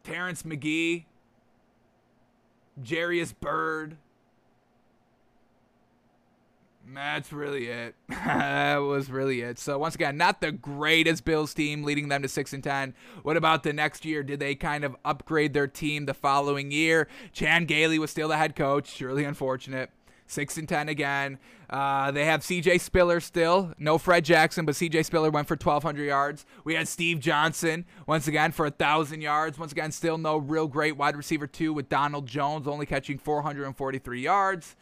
Terrence McGee, Jairus Byrd, that's really it. that was really it. So once again, not the greatest Bills team, leading them to six and ten. What about the next year? Did they kind of upgrade their team the following year? Chan Gailey was still the head coach. Surely unfortunate. Six and ten again. Uh, they have C.J. Spiller still. No Fred Jackson, but C.J. Spiller went for 1,200 yards. We had Steve Johnson once again for a thousand yards. Once again, still no real great wide receiver two with Donald Jones only catching 443 yards.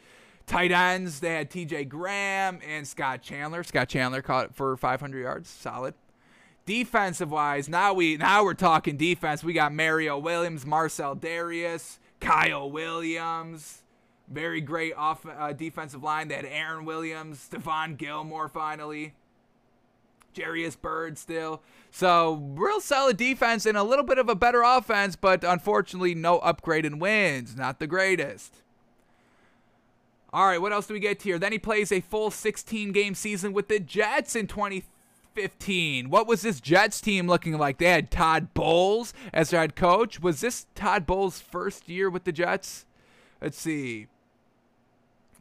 Tight ends, they had TJ Graham and Scott Chandler. Scott Chandler caught for 500 yards. Solid. Defensive wise, now we now we're talking defense. We got Mario Williams, Marcell Dareus, Kyle Williams. Very great off uh, defensive line. They had Aaron Williams, Stephon Gilmore finally. Jairus Byrd still. So, real solid defense and a little bit of a better offense, but unfortunately, no upgrade in wins. Not the greatest. All right, what else do we get here? Then he plays a full 16 game season with the Jets in 2015. What was this Jets team looking like? They had Todd Bowles as their head coach. Was this Todd Bowles' first year with the Jets? Let's see.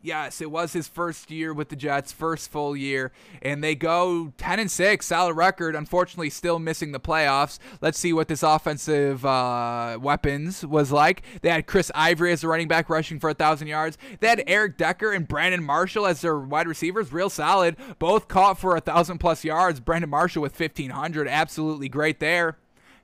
Yes, it was his first year with the Jets, first full year, and they go 10 and 6, solid record. Unfortunately, still missing the playoffs. Let's see what this offensive uh, weapons was like. They had Chris Ivory as the running back, rushing for a thousand yards. They had Eric Decker and Brandon Marshall as their wide receivers, real solid. Both caught for a thousand plus yards. Brandon Marshall with 1500, absolutely great there.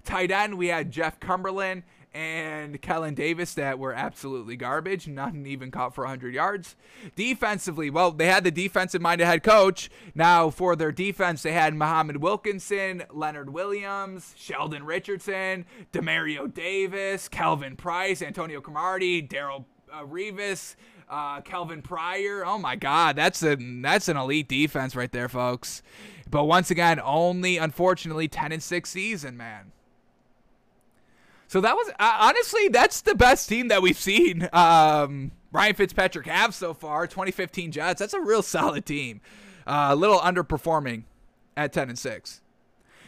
Tight end, we had Jeff Cumberland and Kellen Davis that were absolutely garbage. None even caught for 100 yards. Defensively, well, they had the defensive minded head coach. Now, for their defense, they had Muhammad Wilkerson, Leonard Williams, Sheldon Richardson, Demario Davis, Kelvin Price, Antonio Cromartie, Darrelle uh, Revis. Uh, Kelvin Pryor. Oh my God, that's a that's an elite defense right there, folks. But once again, only unfortunately 10 and 6 season, man. So that was uh, honestly that's the best team that we've seen. Um, Ryan Fitzpatrick have so far. 2015 Jets. That's a real solid team. Uh, a little underperforming at 10 and 6.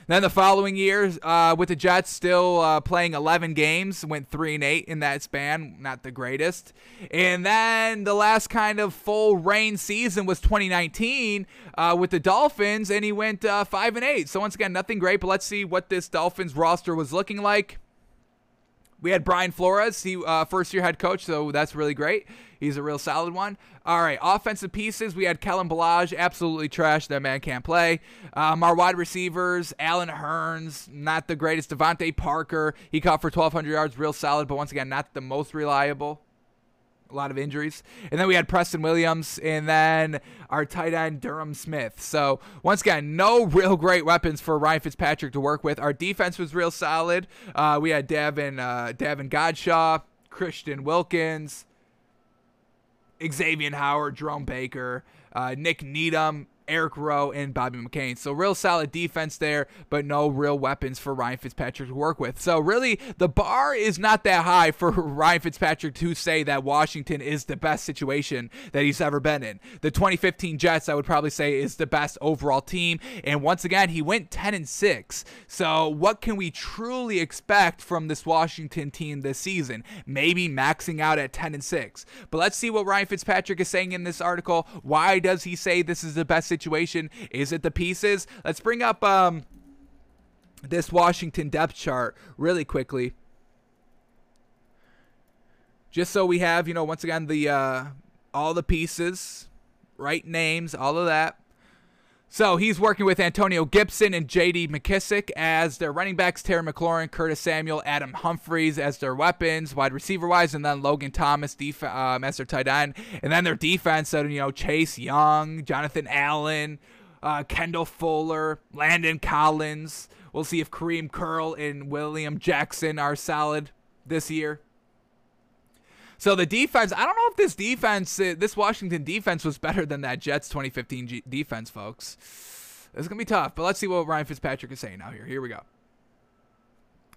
Then the following year, uh, with the Jets still uh, playing 11 games, went three and eight in that span. Not the greatest. And then the last kind of full reign season was 2019 uh, with the Dolphins, and he went uh, five and eight. So once again, nothing great. But let's see what this Dolphins roster was looking like. We had Brian Flores, he uh, first year head coach, so that's really great. He's a real solid one. All right, offensive pieces. We had Kalen Ballage, absolutely trash. That man can't play. Um, our wide receivers, Allen Hurns, not the greatest. DeVante Parker, he caught for 1,200 yards, real solid, but once again, not the most reliable a lot of injuries. And then we had Preston Williams and then our tight end Durham Smythe. So once again, no real great weapons for Ryan Fitzpatrick to work with. Our defense was real solid. Uh, we had Davin uh, Davon Godchaux, Christian Wilkins, Xavier Howard, Jerome Baker, uh, Nik Needham, Eric Rowe, and Bobby McCain. So real solid defense there, but no real weapons for Ryan Fitzpatrick to work with. So really, the bar is not that high for Ryan Fitzpatrick to say that Washington is the best situation that he's ever been in. The 2015 Jets, I would probably say, is the best overall team. And once again, he went 10 and 6. So what can we truly expect from this Washington team this season? Maybe maxing out at 10 and 6. But let's see what Ryan Fitzpatrick is saying in this article. Why does he say this is the best situation? Situation? Is it the pieces? Let's bring up um, this Washington depth chart really quickly. Just so we have, you know, once again, the uh, all the pieces, right names, all of that. So he's working with Antonio Gibson and J.D. McKissick as their running backs, Terry McLaurin, Curtis Samuel, Adam Humphries as their weapons, wide receiver wise, and then Logan Thomas def- um, as their tight end. And then their defense, so, you know, Chase Young, Jonathan Allen, uh, Kendall Fuller, Landon Collins. We'll see if Kareem Curl and William Jackson are solid this year. So the defense, I don't know if this defense, uh, this Washington defense was better than that Jets 2015 G- defense, folks. It's going to be tough, but let's see what Ryan Fitzpatrick is saying now here. Here we go.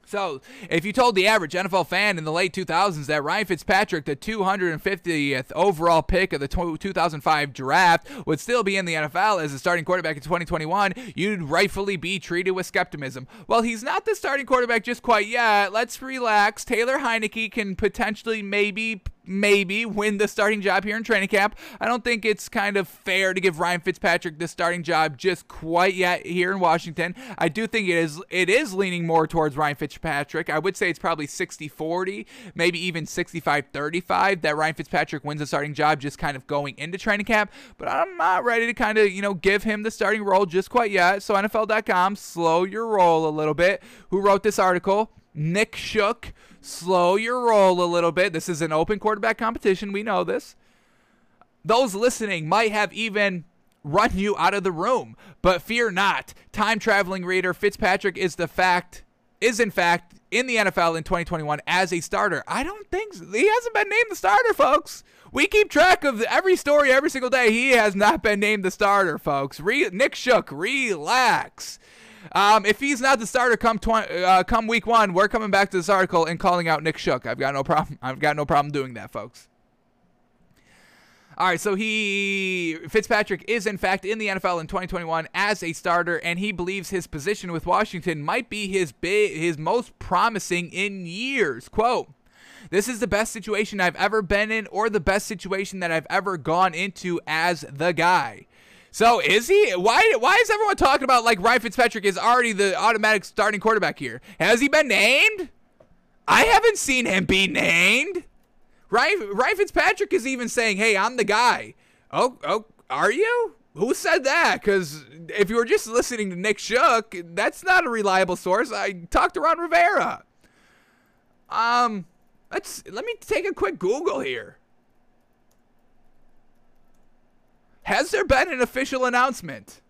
So, if you told the average NFL fan in the late 2000s that Ryan Fitzpatrick, the 250th overall pick of the 2005 draft, would still be in the NFL as a starting quarterback in 2021, you'd rightfully be treated with skepticism. Well, he's not the starting quarterback just quite yet. Let's relax. Taylor Heinicke can potentially maybe maybe win the starting job here in training camp. I don't think it's kind of fair to give Ryan Fitzpatrick the starting job just quite yet here in Washington. I do think it is it is leaning more towards Ryan Fitzpatrick. I would say it's probably 60-40, maybe even 65-35 that Ryan Fitzpatrick wins the starting job just kind of going into training camp, but I'm not ready to kind of, you know, give him the starting role just quite yet. So NFL.com, slow your roll a little bit. Who wrote this article? Nick Shook slow your roll a little bit. This is an open quarterback competition. We know this. those listening might have even run you out of the room. But fear not, time traveling reader, Fitzpatrick is the fact is in fact in the NFL in 2021 as a starter. I don't think so. he hasn't been named the starter, folks. We keep track of every story every single day. He has not been named the starter, folks. Re- Nick Shook, relax. Um, if he's not the starter come tw- uh, come week one, we're coming back to this article and calling out Nick Shook. I've got no problem. I've got no problem doing that, folks. All right, so he Fitzpatrick is in fact in the NFL in 2021 as a starter, and he believes his position with Washington might be his big, his most promising in years. Quote. This is the best situation I've ever been in, or the best situation that I've ever gone into as the guy. So is he? Why? Why is everyone talking about like Ryan Fitzpatrick is already the automatic starting quarterback here? Has he been named? I haven't seen him be named. Ryan, Ryan Fitzpatrick is even saying, "Hey, I'm the guy." Oh, oh, are you? Who said that? Because if you were just listening to Nick Shook, that's not a reliable source. I talked to Ron Rivera. Um, let's let me take a quick Google here. Has there been an official announcement?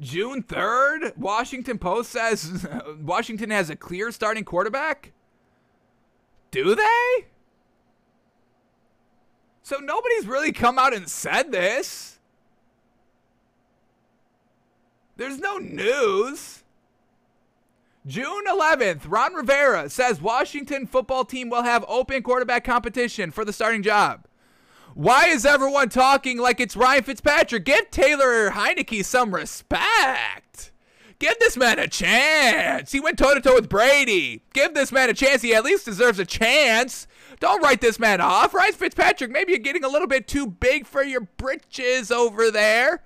June 3rd, Washington Post says Washington has a clear starting quarterback. Do they? So nobody's really come out and said this. There's no news. June 11th, Ron Rivera says Washington football team will have open quarterback competition for the starting job. Why is everyone talking like it's Ryan Fitzpatrick? Give Taylor Heinicke some respect. Give this man a chance. He went toe to toe with Brady. Give this man a chance. He at least deserves a chance. Don't write this man off. Ryan Fitzpatrick, maybe you're getting a little bit too big for your britches over there.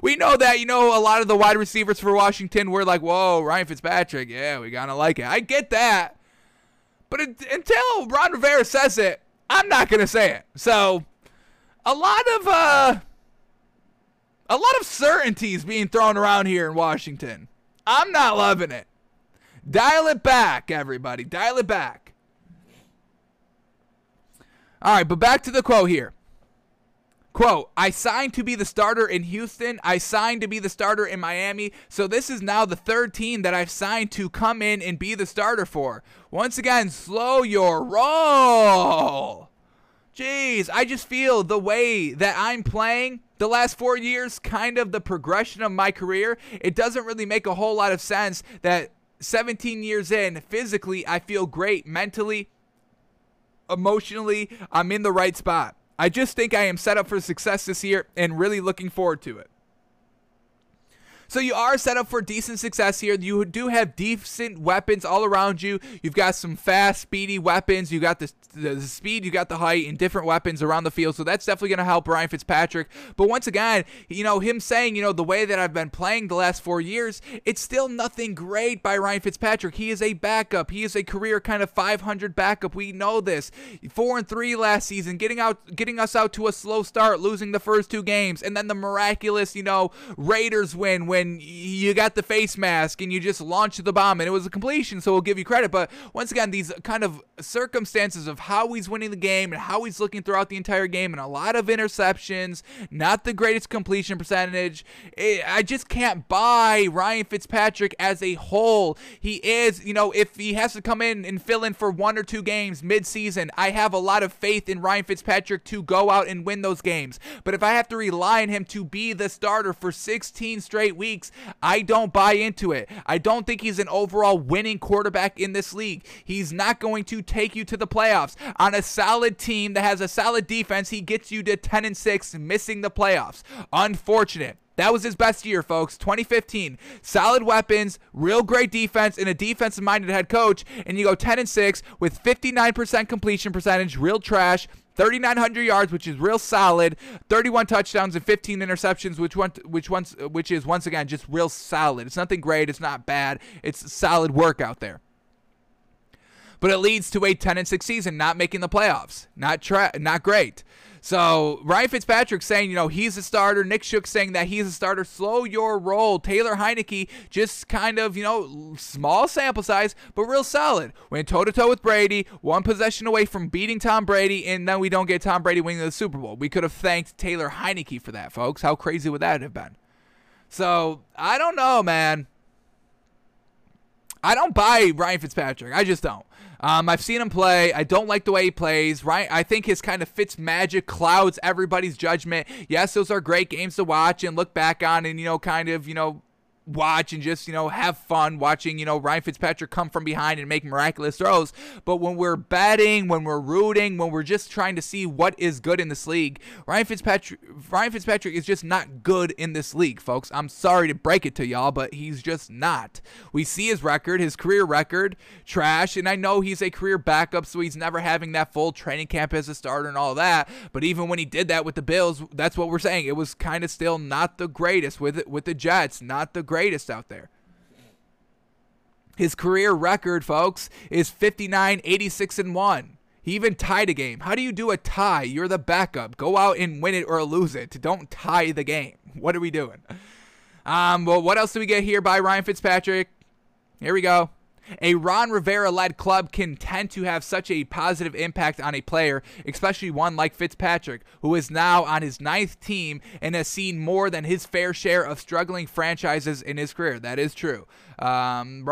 We know that, you know, a lot of the wide receivers for Washington were like, whoa, Ryan Fitzpatrick. Yeah, we got to like it. I get that. But it, until Ron Rivera says it, I'm not going to say it. So, a lot of, uh, a lot of certainties being thrown around here in Washington. I'm not loving it. Dial it back, everybody. Dial it back. All right, but back to the quote here. Quote, I signed to be the starter in Houston. I signed to be the starter in Miami. So this is now the third team that I've signed to come in and be the starter for. Once again, slow your roll. Jeez, I just feel the way that I'm playing the last four years, kind of the progression of my career, it doesn't really make a whole lot of sense that 17 years in, physically, I feel great. Mentally, emotionally, I'm in the right spot. I just think I am set up for success this year and really looking forward to it. So you are set up for decent success here. You do have decent weapons all around you. You've got some fast, speedy weapons. You got the, the, speed, you got the height, and different weapons around the field. So that's definitely going to help Ryan Fitzpatrick. But once again, you know, him saying, you know, the way that I've been playing the last four years, it's still nothing great by Ryan Fitzpatrick. He is a backup. He is a career kind of 500 backup. We know this. Four and three last season, getting out, getting us out to a slow start, losing the first two games, and then the miraculous, you know, Raiders win when when you got the face mask and you just launched the bomb and it was a completion, so we'll give you credit. But once again, these kind of circumstances of how he's winning the game and how he's looking throughout the entire game and a lot of interceptions, not the greatest completion percentage. It, I just can't buy Ryan Fitzpatrick as a whole. He is, you know, if he has to come in and fill in for one or two games mid-season, I have a lot of faith in Ryan Fitzpatrick to go out and win those games. But if I have to rely on him to be the starter for 16 straight weeks. I don't buy into it. I don't think he's an overall winning quarterback in this league. He's not going to take you to the playoffs. On a solid team that has a solid defense, he gets you to 10 and 6, missing the playoffs. Unfortunate. That was his best year, folks. 2015. Solid weapons, real great defense, and a defensive minded head coach. And you go 10 and 6 with 59% completion percentage, real trash. 3,900 yards, which is real solid. 31 touchdowns and 15 interceptions, which one, which once, which is once again just real solid. It's nothing great. It's not bad. It's solid work out there. But it leads to a 10 and 6 season, not making the playoffs. Not tra- not great. So Ryan Fitzpatrick saying, you know, he's a starter. Nick Shook saying that he's a starter. Slow your roll. Taylor Heinicke just kind of, you know, small sample size, but real solid. Went toe to toe with Brady, one possession away from beating Tom Brady, and then we don't get Tom Brady winning the Super Bowl. We could have thanked Taylor Heinicke for that, folks. How crazy would that have been? So I don't know, man. I don't buy Ryan Fitzpatrick. I just don't. Um, I've seen him play. I don't like the way he plays. Right? I think his kind of Fitzmagic clouds everybody's judgment. Yes, those are great games to watch and look back on, and you know, kind of you know watch and just, you know, have fun watching, you know, Ryan Fitzpatrick come from behind and make miraculous throws. But when we're betting, when we're rooting, when we're just trying to see what is good in this league, Ryan Fitzpatrick Ryan Fitzpatrick is just not good in this league, folks. I'm sorry to break it to y'all, but he's just not. We see his record, his career record, trash, and I know he's a career backup, so he's never having that full training camp as a starter and all that. But even when he did that with the Bills, that's what we're saying. It was kind of still not the greatest with it with the Jets, not the greatest out there. His career record, folks, is 59, 86, and 1. He even tied a game. How do you do a tie? You're the backup. Go out and win it or lose it. Don't tie the game. What are we doing? Um, well, what else do we get here by Ryan Fitzpatrick? Here we go. A Ron Rivera led club can tend to have such a positive impact on a player, especially one like Fitzpatrick, who is now on his ninth team and has seen more than his fair share of struggling franchises in his career. That is true. Um,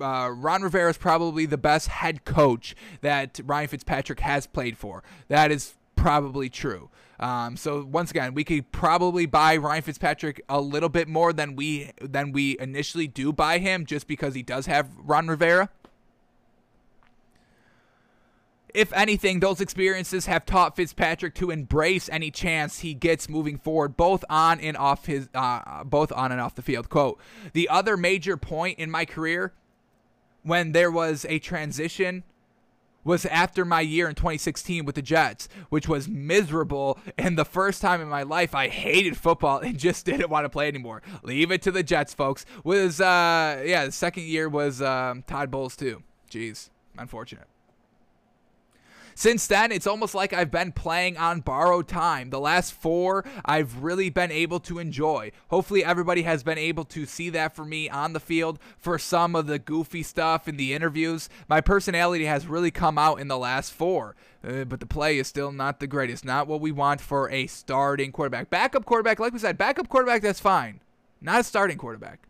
uh, Ron Rivera is probably the best head coach that Ryan Fitzpatrick has played for. That is probably true. Um, so once again, we could probably buy Ryan Fitzpatrick a little bit more than we than we initially do buy him, just because he does have Ron Rivera. If anything, those experiences have taught Fitzpatrick to embrace any chance he gets moving forward, both on and off his, uh, both on and off the field. Quote: The other major point in my career, when there was a transition was after my year in 2016 with the Jets, which was miserable. And the first time in my life I hated football and just didn't want to play anymore. Leave it to the Jets, folks. Was uh yeah, the second year was um, Todd Bowles too. Jeez, unfortunate. Since then, it's almost like I've been playing on borrowed time. The last four, I've really been able to enjoy. Hopefully, everybody has been able to see that for me on the field for some of the goofy stuff in the interviews. My personality has really come out in the last four. Uh, but the play is still not the greatest. Not what we want for a starting quarterback. Backup quarterback, like we said, backup quarterback, that's fine. Not a starting quarterback.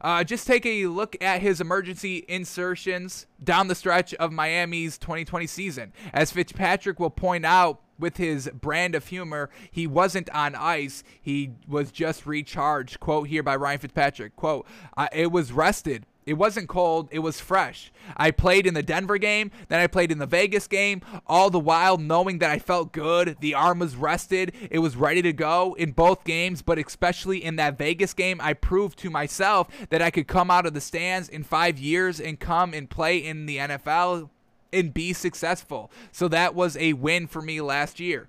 Uh, just take a look at his emergency insertions down the stretch of Miami's 2020 season. As Fitzpatrick will point out, with his brand of humor, he wasn't on ice. He was just recharged. Quote here by Ryan Fitzpatrick. Quote, it was rested. It wasn't cold, it was fresh. I played in the Denver game, then I played in the Vegas game, all the while knowing that I felt good. The arm was rested, it was ready to go in both games, but especially in that Vegas game, I proved to myself that I could come out of the stands in five years and come and play in the NFL and be successful. So that was a win for me last year.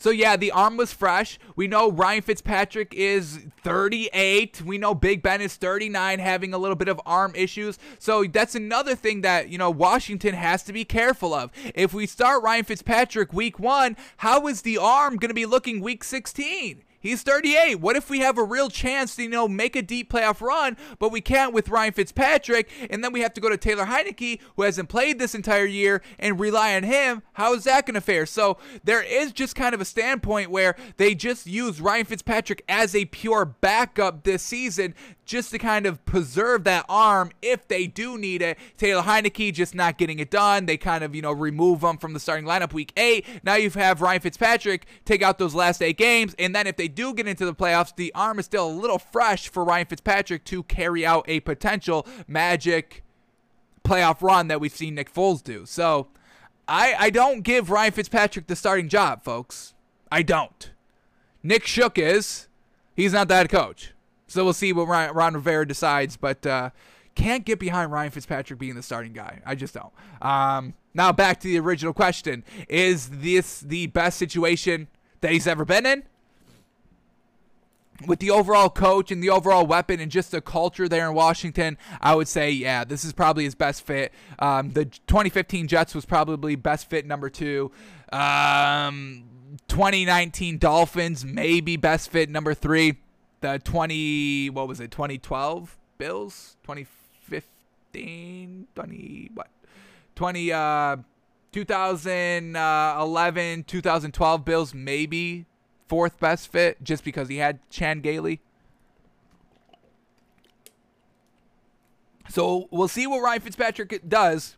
So yeah, the arm was fresh. We know Ryan Fitzpatrick is 38. We know Big Ben is 39, having a little bit of arm issues. So that's another thing that, you know, Washington has to be careful of. If we start Ryan Fitzpatrick week one, how is the arm going to be looking week 16? He's 38. What if we have a real chance to, you know, make a deep playoff run, but we can't with Ryan Fitzpatrick, and then we have to go to Taylor Heinicke, who hasn't played this entire year, and rely on him? How is that going to fare? So there is just kind of a standpoint where they just use Ryan Fitzpatrick as a pure backup this season just to kind of preserve that arm if they do need it. Taylor Heinicke just not getting it done. They kind of, you know, remove him from the starting lineup week eight. Now you have Ryan Fitzpatrick take out those last eight games, and then if they do get into the playoffs, the arm is still a little fresh for Ryan Fitzpatrick to carry out a potential magic playoff run that we've seen Nick Foles do. So I, I don't give Ryan Fitzpatrick the starting job, folks. I don't. Nick Shook is. He's not that coach. So we'll see what Ron, Ron Rivera decides, but uh, can't get behind Ryan Fitzpatrick being the starting guy. I just don't. Um, now back to the original question: Is this the best situation that he's ever been in? With the overall coach and the overall weapon and just the culture there in Washington, I would say, yeah, this is probably his best fit. Um, the 2015 Jets was probably best fit number two. Um, 2019 Dolphins, maybe best fit number three. The 20, what was it, 2012 Bills? 2015? 20, what? 20, uh, 2011, 2012 Bills, maybe fourth best fit just because he had Chan Gailey. So we'll see what Ryan Fitzpatrick does.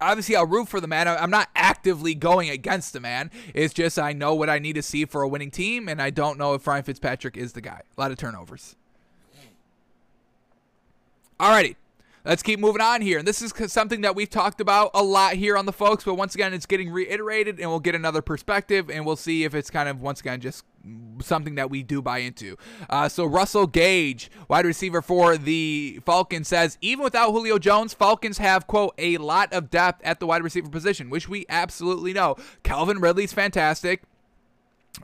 Obviously, I'll root for the man. I'm not actively going against the man. It's just I know what I need to see for a winning team, and I don't know if Ryan Fitzpatrick is the guy. A lot of turnovers. Alrighty. Let's keep moving on here. And this is something that we've talked about a lot here on the folks, but once again, it's getting reiterated and we'll get another perspective and we'll see if it's kind of, once again, just something that we do buy into. Uh, so Russell Gage, wide receiver for the Falcons, says even without Julio Jones, Falcons have quote a lot of depth at the wide receiver position, which we absolutely know. Calvin Ridley's fantastic.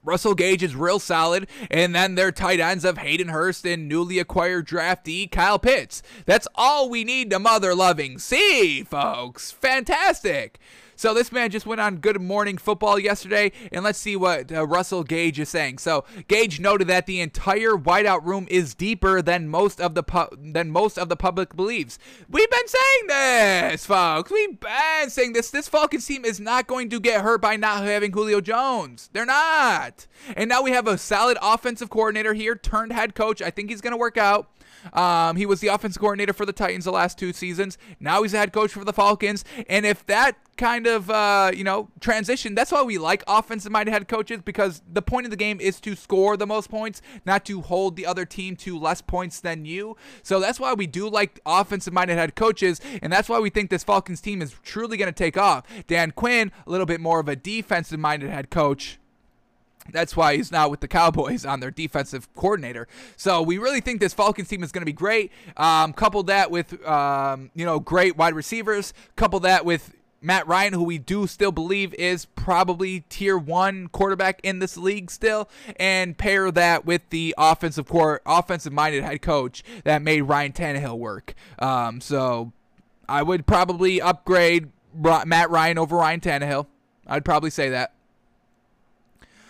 Russell Gage is real solid, and then their tight ends of Hayden Hurst and newly acquired draftee Kyle Pitts. That's all we need to mother loving see, folks. Fantastic. So this man just went on Good Morning Football yesterday, and let's see what uh, Russell Gage is saying. So Gage noted that the entire wideout room is deeper than most of the pu- than most of the public believes. We've been saying this, folks. We've been saying this. This Falcons team is not going to get hurt by not having Julio Jones. They're not. And now we have a solid offensive coordinator here, turned head coach. I think he's going to work out. Um, he was the offensive coordinator for the Titans the last two seasons. Now he's a head coach for the Falcons. And if that kind of uh, you know transition, that's why we like offensive minded head coaches because the point of the game is to score the most points, not to hold the other team to less points than you. So that's why we do like offensive minded head coaches, and that's why we think this Falcons team is truly going to take off. Dan Quinn, a little bit more of a defensive minded head coach. That's why he's now with the Cowboys on their defensive coordinator. So we really think this Falcons team is going to be great. Um, couple that with um, you know great wide receivers. Couple that with Matt Ryan, who we do still believe is probably tier one quarterback in this league still, and pair that with the offensive core, offensive minded head coach that made Ryan Tannehill work. Um, so I would probably upgrade Matt Ryan over Ryan Tannehill. I'd probably say that.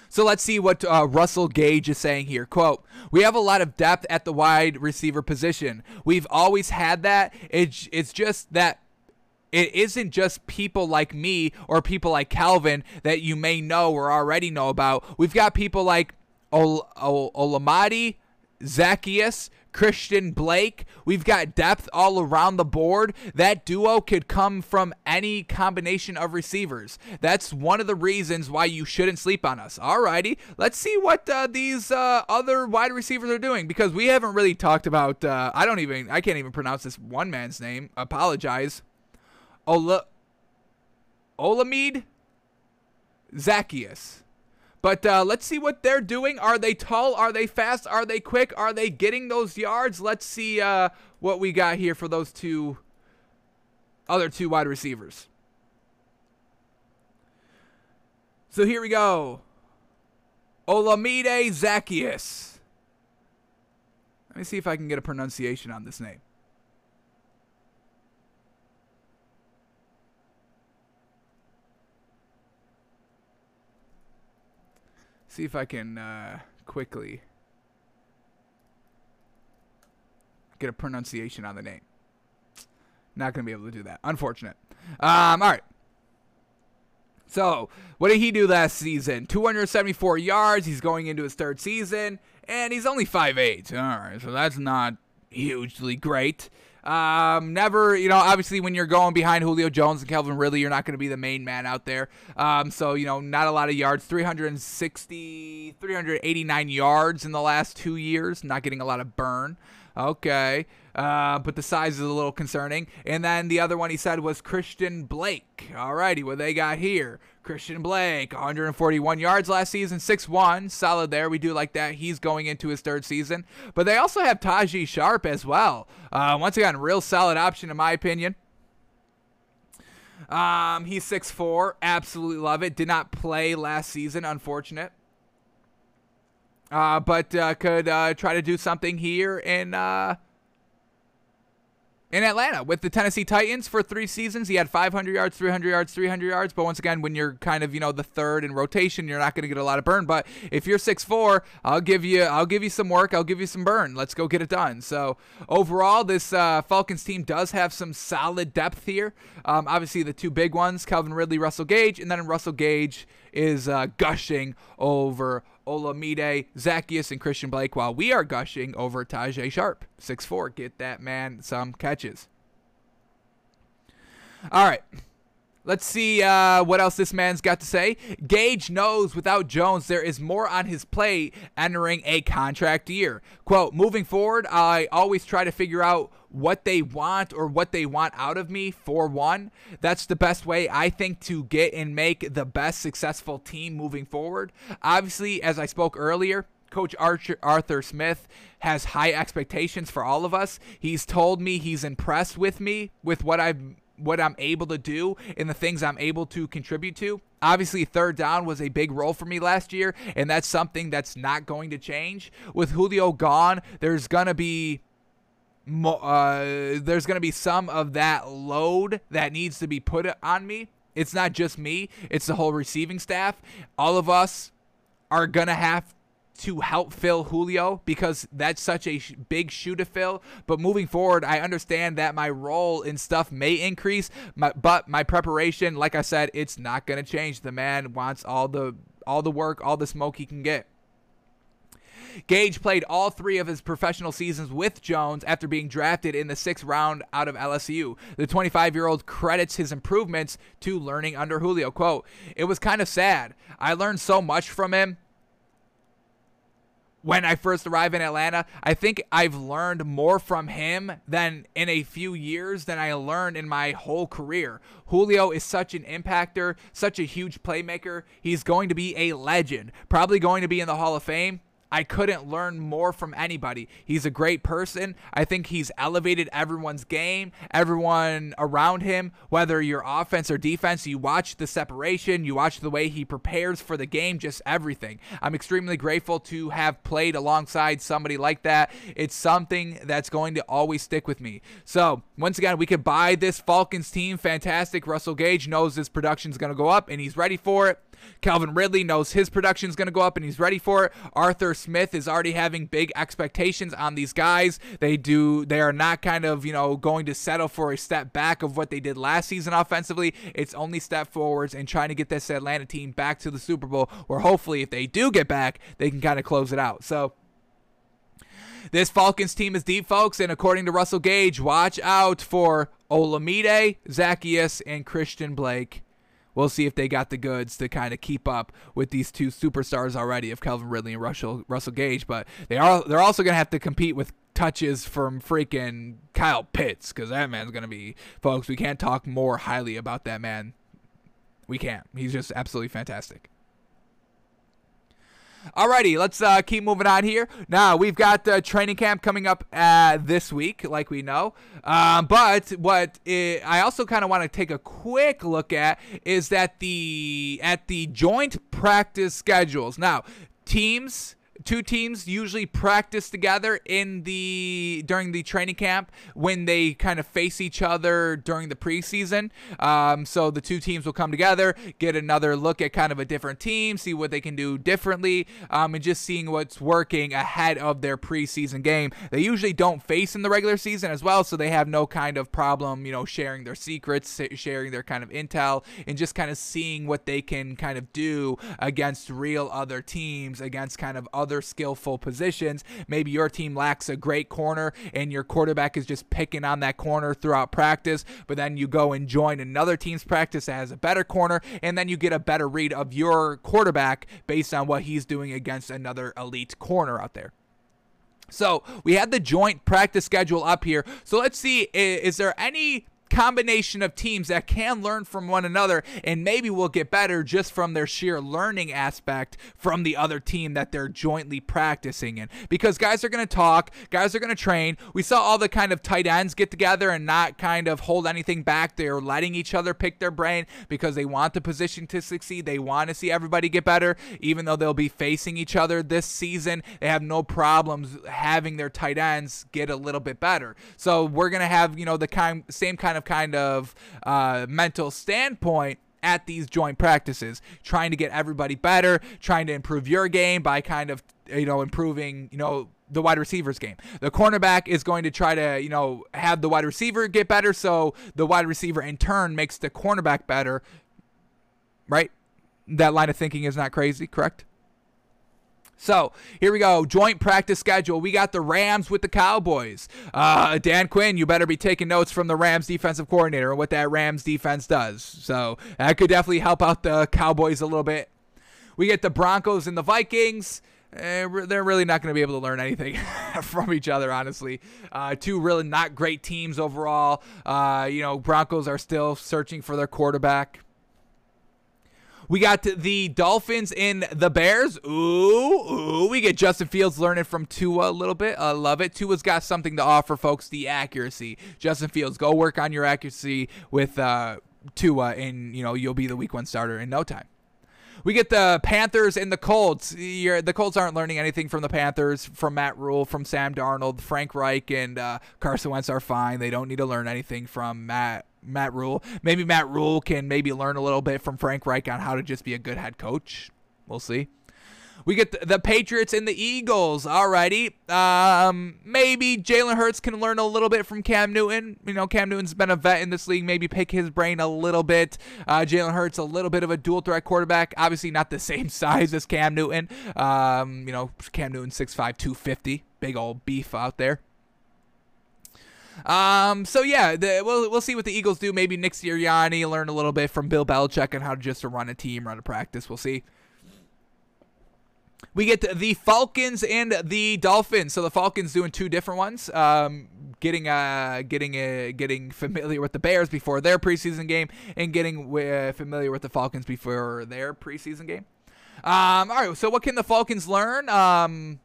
So let's see what uh, Russell Gage is saying here. Quote, we have a lot of depth at the wide receiver position. We've always had that. It's, it's just that it isn't just people like me or people like Calvin that you may know or already know about. We've got people like Ol- Ol- Olamide, Zaccheaus, Christian Blake. We've got depth all around the board. That duo could come from any combination of receivers. That's one of the reasons why you shouldn't sleep on us. Alrighty, let's see what uh, these uh, other wide receivers are doing because we haven't really talked about. Uh, I don't even. I can't even pronounce this one man's name. Apologize. Ola. Olamide Zaccheaus. But uh, let's see what they're doing. Are they tall? Are they fast? Are they quick? Are they getting those yards? Let's see uh, what we got here for those two other two wide receivers. So here we go. Olamide Zaccheaus. Let me see if I can get a pronunciation on this name. See if I can uh, quickly get a pronunciation on the name. Not going to be able to do that. Unfortunate. Um, all right. So, what did he do last season? 274 yards. He's going into his third season, and he's only 5'8. All right, so that's not hugely great. Um, never, you know, obviously when you're going behind Julio Jones and Calvin Ridley, you're not going to be the main man out there. Um, so, you know, not a lot of yards, 360, 389 yards in the last two years, not getting a lot of burn. Okay. Uh, but the size is a little concerning. And then the other one he said was Christian Blake. Alrighty, what they got here? Christian Blake, 141 yards last season, 6-1, solid there. We do like that. He's going into his third season. But they also have Tajae Sharpe as well. Uh, once again, real solid option in my opinion. Um, he's 6'4", absolutely love it. Did not play last season, unfortunate. uh, but uh, could uh, try to do something here in uh, in Atlanta with the Tennessee Titans for three seasons. He had 500 yards, 300 yards, 300 yards. But once again, when you're kind of you know the third in rotation, you're not going to get a lot of burn. But if you're six four, I'll give you I'll give you some work. I'll give you some burn. Let's go get it done. So overall, this uh, Falcons team does have some solid depth here. Um, obviously, the two big ones: Calvin Ridley, Russell Gage, and then Russell Gage is uh, gushing over Olamide, Zaccheaus, and Christian Blake, while we are gushing over Tajae Sharpe. 6'4. Get that man some catches. All right. Let's see uh, what else this man's got to say. Gage knows without Jones there is more on his plate entering a contract year. Quote, moving forward, I always try to figure out what they want or what they want out of me for one. That's the best way I think to get and make the best successful team moving forward. Obviously, as I spoke earlier, Coach Archer, Arthur Smith has high expectations for all of us. He's told me he's impressed with me with what I've what I'm able to do and the things I'm able to contribute to. Obviously, third down was a big role for me last year, and that's something that's not going to change. With Julio gone, there's to be uh, there's going to be some of that load that needs to be put on me. It's not just me, it's the whole receiving staff. All of us are going to have to help fill Julio because that's such a sh- big shoe to fill. But moving forward, I understand that my role in stuff may increase, my, but my preparation, like I said, it's not going to change. The man wants all the all the work, all the smoke he can get. Gage played all three of his professional seasons with Jones after being drafted in the sixth round out of LSU. The 25 year old credits his improvements to learning under Julio. Quote, It was kind of sad. I learned so much from him when I first arrived in Atlanta. I think I've learned more from him than in a few years than I learned in my whole career. Julio is such an impactor, such a huge playmaker. He's going to be a legend, probably going to be in the Hall of Fame. I couldn't learn more from anybody. He's a great person. I think he's elevated everyone's game, everyone around him, whether you're offense or defense. You watch the separation, you watch the way he prepares for the game, just everything. I'm extremely grateful to have played alongside somebody like that. It's something that's going to always stick with me. So, once again, we could buy this Falcons team. Fantastic. Russell Gage knows his production's going to go up and he's ready for it. Calvin Ridley knows his production is going to go up and he's ready for it. Arthur Smith is already having big expectations on these guys. They do they are not kind of, you know, going to settle for a step back of what they did last season offensively. It's only step forwards and trying to get this Atlanta team back to the Super Bowl where hopefully if they do get back, they can kind of close it out. So this Falcons team is deep, folks, and according to Russell Gage, watch out for Olamide, Zaccheaus, and Christian Blake we'll see if they got the goods to kind of keep up with these two superstars already of Calvin Ridley and Russell Russell Gage. But they are they're also gonna have to compete with touches from freaking Kyle Pitts because that man's gonna be folks. We can't talk more highly about that man. We can't. He's just absolutely fantastic. Alrighty, let's uh, keep moving on here. Now we've got uh, training camp coming up uh, this week, like we know. Um, but what it, I also kind of want to take a quick look at is that the at the joint practice schedules. Now teams two teams usually practice together in the during the training camp when they kind of face each other during the preseason. Um, so the two teams will come together, get another look at kind of a different team, see what they can do differently, um, and just seeing what's working ahead of their preseason game. They usually don't face in the regular season as well, so they have no kind of problem, you know, sharing their secrets, sharing their kind of intel, and just kind of seeing what they can kind of do against real other teams, against kind of other other skillful positions. Maybe your team lacks a great corner and your quarterback is just picking on that corner throughout practice, but then you go and join another team's practice that has a better corner, and then you get a better read of your quarterback based on what he's doing against another elite corner out there. So we had the joint practice schedule up here. So let's see, is there any combination of teams that can learn from one another and maybe will get better just from their sheer learning aspect from the other team that they're jointly practicing in. Because guys are going to talk, guys are going to train. We saw all the kind of tight ends get together and not kind of hold anything back. They're letting each other pick their brain because they want the position to succeed. They want to see everybody get better, even though they'll be facing each other this season. They have no problems having their tight ends get a little bit better. So we're going to have, you know, the kind, same kind of kind of uh, mental standpoint at these joint practices, trying to get everybody better, trying to improve your game by kind of you know improving you know the wide receivers game. The cornerback is going to try to, you know, have the wide receiver get better so the wide receiver in turn makes the cornerback better. Right? That line of thinking is not crazy, correct? So here we go. Joint practice schedule. We got the Rams with the Cowboys. Uh, Dan Quinn, you better be taking notes from the Rams defensive coordinator and what that Rams defense does. So that could definitely help out the Cowboys a little bit. We get the Broncos and the Vikings. Eh, they're really not going to be able to learn anything from each other, honestly. Uh, two really not great teams overall. Uh, you know, Broncos are still searching for their quarterback. We got the Dolphins and the Bears. Ooh, ooh. We get Justin Fields learning from Tua a little bit. I love it. Tua's got something to offer, folks. The accuracy. Justin Fields, go work on your accuracy with uh, Tua, and you know you'll be the Week One starter in no time. We get the Panthers and the Colts. You're, the Colts aren't learning anything from the Panthers, from Matt Rhule, from Sam Darnold, Frank Reich, and uh, Carson Wentz are fine. They don't need to learn anything from Matt Matt Rhule. Maybe Matt Rhule can maybe learn a little bit from Frank Reich on how to just be a good head coach. We'll see. We get the, the Patriots and the Eagles. Alrighty. Um, maybe Jalen Hurts can learn a little bit from Cam Newton. You know, Cam Newton's been a vet in this league. Maybe pick his brain a little bit. Uh, Jalen Hurts, a little bit of a dual threat quarterback. Obviously, not the same size as Cam Newton. Um, you know, Cam Newton 6'5, 250. Big old beef out there. Um, so yeah, the, we'll we'll see what the Eagles do. Maybe Nick Sirianni learn a little bit from Bill Belichick on how to just run a team, run a practice. We'll see. We get the Falcons and the Dolphins. So the Falcons doing two different ones. Um, getting uh getting uh, getting familiar with the Bears before their preseason game, and getting uh, familiar with the Falcons before their preseason game. Um, all right. So what can the Falcons learn? Um,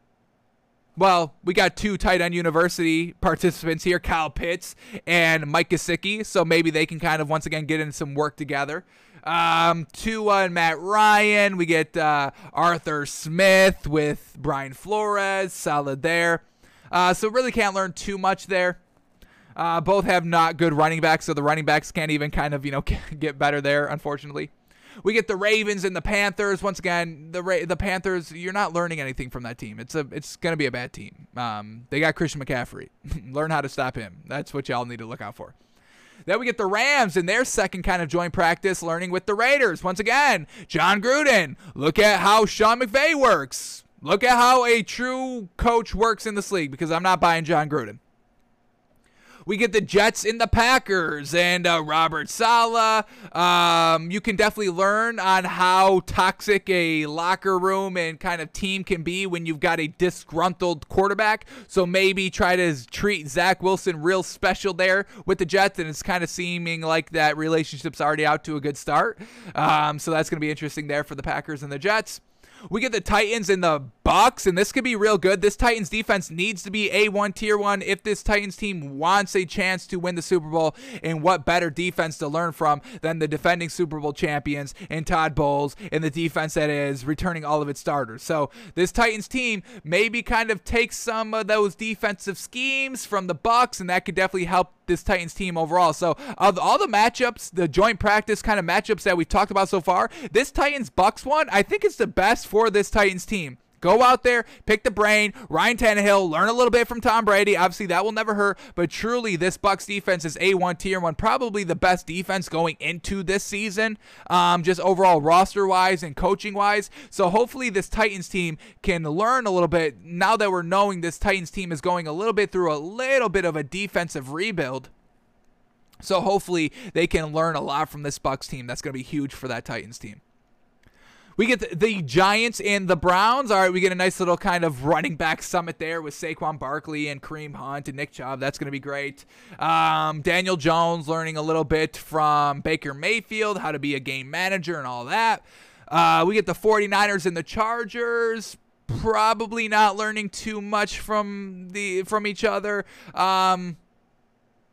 well, we got two tight end university participants here, Kyle Pitts and Mike Gesicki. So maybe they can kind of once again get in some work together. Um, Tua and Matt Ryan. We get uh, Arthur Smith with Brian Flores. Solid there. Uh, so really can't learn too much there. Uh, both have not good running backs, so the running backs can't even kind of you know get better there, unfortunately. We get the Ravens and the Panthers. Once again, the Ra- the Panthers. You're not learning anything from that team. It's a it's gonna be a bad team. Um, they got Christian McCaffrey. Learn how to stop him. That's what y'all need to look out for. Then we get the Rams in their second kind of joint practice, learning with the Raiders. Once again, Jon Gruden. Look at how Sean McVay works. Look at how a true coach works in this league because I'm not buying Jon Gruden. We get the Jets in the Packers and uh, Robert Saleh. Um, you can definitely learn on how toxic a locker room and kind of team can be when you've got a disgruntled quarterback. So maybe try to treat Zach Wilson real special there with the Jets, and it's kind of seeming like that relationship's already out to a good start. Um, so that's going to be interesting there for the Packers and the Jets. We get the Titans in the Bucks, and this could be real good. This Titans defense needs to be A1 tier one if this Titans team wants a chance to win the Super Bowl. And what better defense to learn from than the defending Super Bowl champions and Todd Bowles and the defense that is returning all of its starters. So this Titans team maybe kind of takes some of those defensive schemes from the Bucks, and that could definitely help this Titans team overall. So of all the matchups, the joint practice kind of matchups that we've talked about so far, this Titans Bucks one, I think it's the best for this Titans team. Go out there, pick the brain. Ryan Tannehill, learn a little bit from Tom Brady. Obviously, that will never hurt. But truly, this Bucks defense is A1 tier one, probably the best defense going into this season, um, just overall roster wise and coaching wise. So hopefully, this Titans team can learn a little bit now that we're knowing this Titans team is going a little bit through a little bit of a defensive rebuild. So hopefully, they can learn a lot from this Bucks team. That's going to be huge for that Titans team. We get the, the, Giants and the Browns. All right, we get a nice little kind of running back summit there with Saquon Barkley and Kareem Hunt and Nick Chubb. That's going to be great. Um, Daniel Jones learning a little bit from Baker Mayfield, how to be a game manager and all that. Uh, we get the 49ers and the Chargers. Probably not learning too much from the from each other. Um,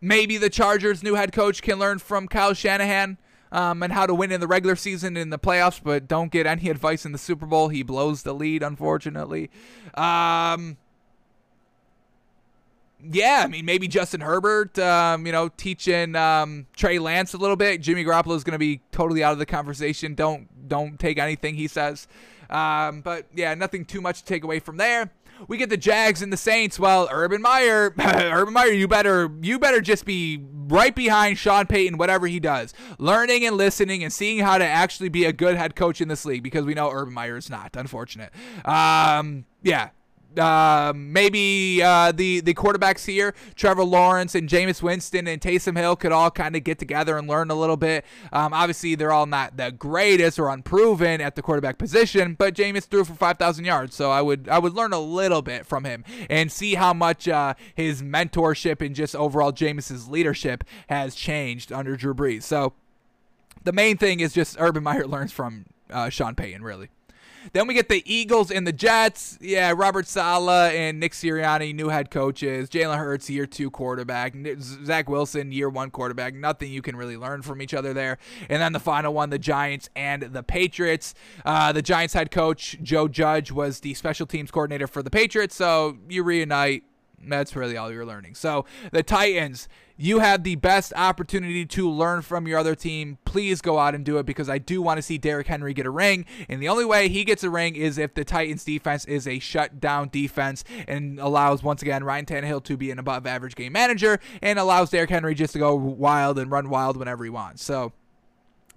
maybe the Chargers' new head coach can learn from Kyle Shanahan um, and how to win in the regular season in the playoffs, but don't get any advice in the Super Bowl. He blows the lead, unfortunately. Um, yeah, I mean, maybe Justin Herbert, um, you know, teaching um, Trey Lance a little bit. Jimmy Garoppolo is going to be totally out of the conversation. Don't don't take anything he says. Um, but yeah, nothing too much to take away from there. We get the Jags and the Saints. Well, Urban Meyer, Urban Meyer, you better you better just be right behind Sean Payton, whatever he does, learning and listening and seeing how to actually be a good head coach in this league because we know Urban Meyer is not. Unfortunate. Um, yeah, uh, maybe uh, the the quarterbacks here, Trevor Lawrence and Jameis Winston and Taysom Hill, could all kind of get together and learn a little bit. Um, obviously, they're all not the greatest or unproven at the quarterback position, but Jameis threw for 5,000 yards, so I would I would learn a little bit from him and see how much uh, his mentorship and just overall Jameis's leadership has changed under Drew Brees. So the main thing is just Urban Meyer learns from uh, Sean Payton, really. Then we get the Eagles and the Jets. Yeah, Robert Saleh and Nick Sirianni, new head coaches. Jalen Hurts, year two quarterback. Zach Wilson, year one quarterback. Nothing you can really learn from each other there. And then the final one, the Giants and the Patriots. Uh, the Giants head coach, Joe Judge, was the special teams coordinator for the Patriots. So you reunite that's really all you're learning. So the Titans, you have the best opportunity to learn from your other team. Please go out and do it because I do want to see Derrick Henry get a ring. And the only way he gets a ring is if the Titans defense is a shutdown defense and allows, once again, Ryan Tannehill to be an above average game manager and allows Derrick Henry just to go wild and run wild whenever he wants. So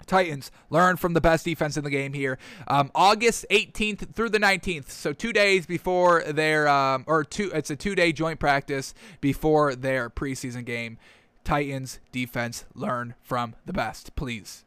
Titans learn from the best defense in the game here. Um, August 18th through the 19th, so two days before their um, or two. It's a two-day joint practice before their preseason game. Titans defense learn from the best, please.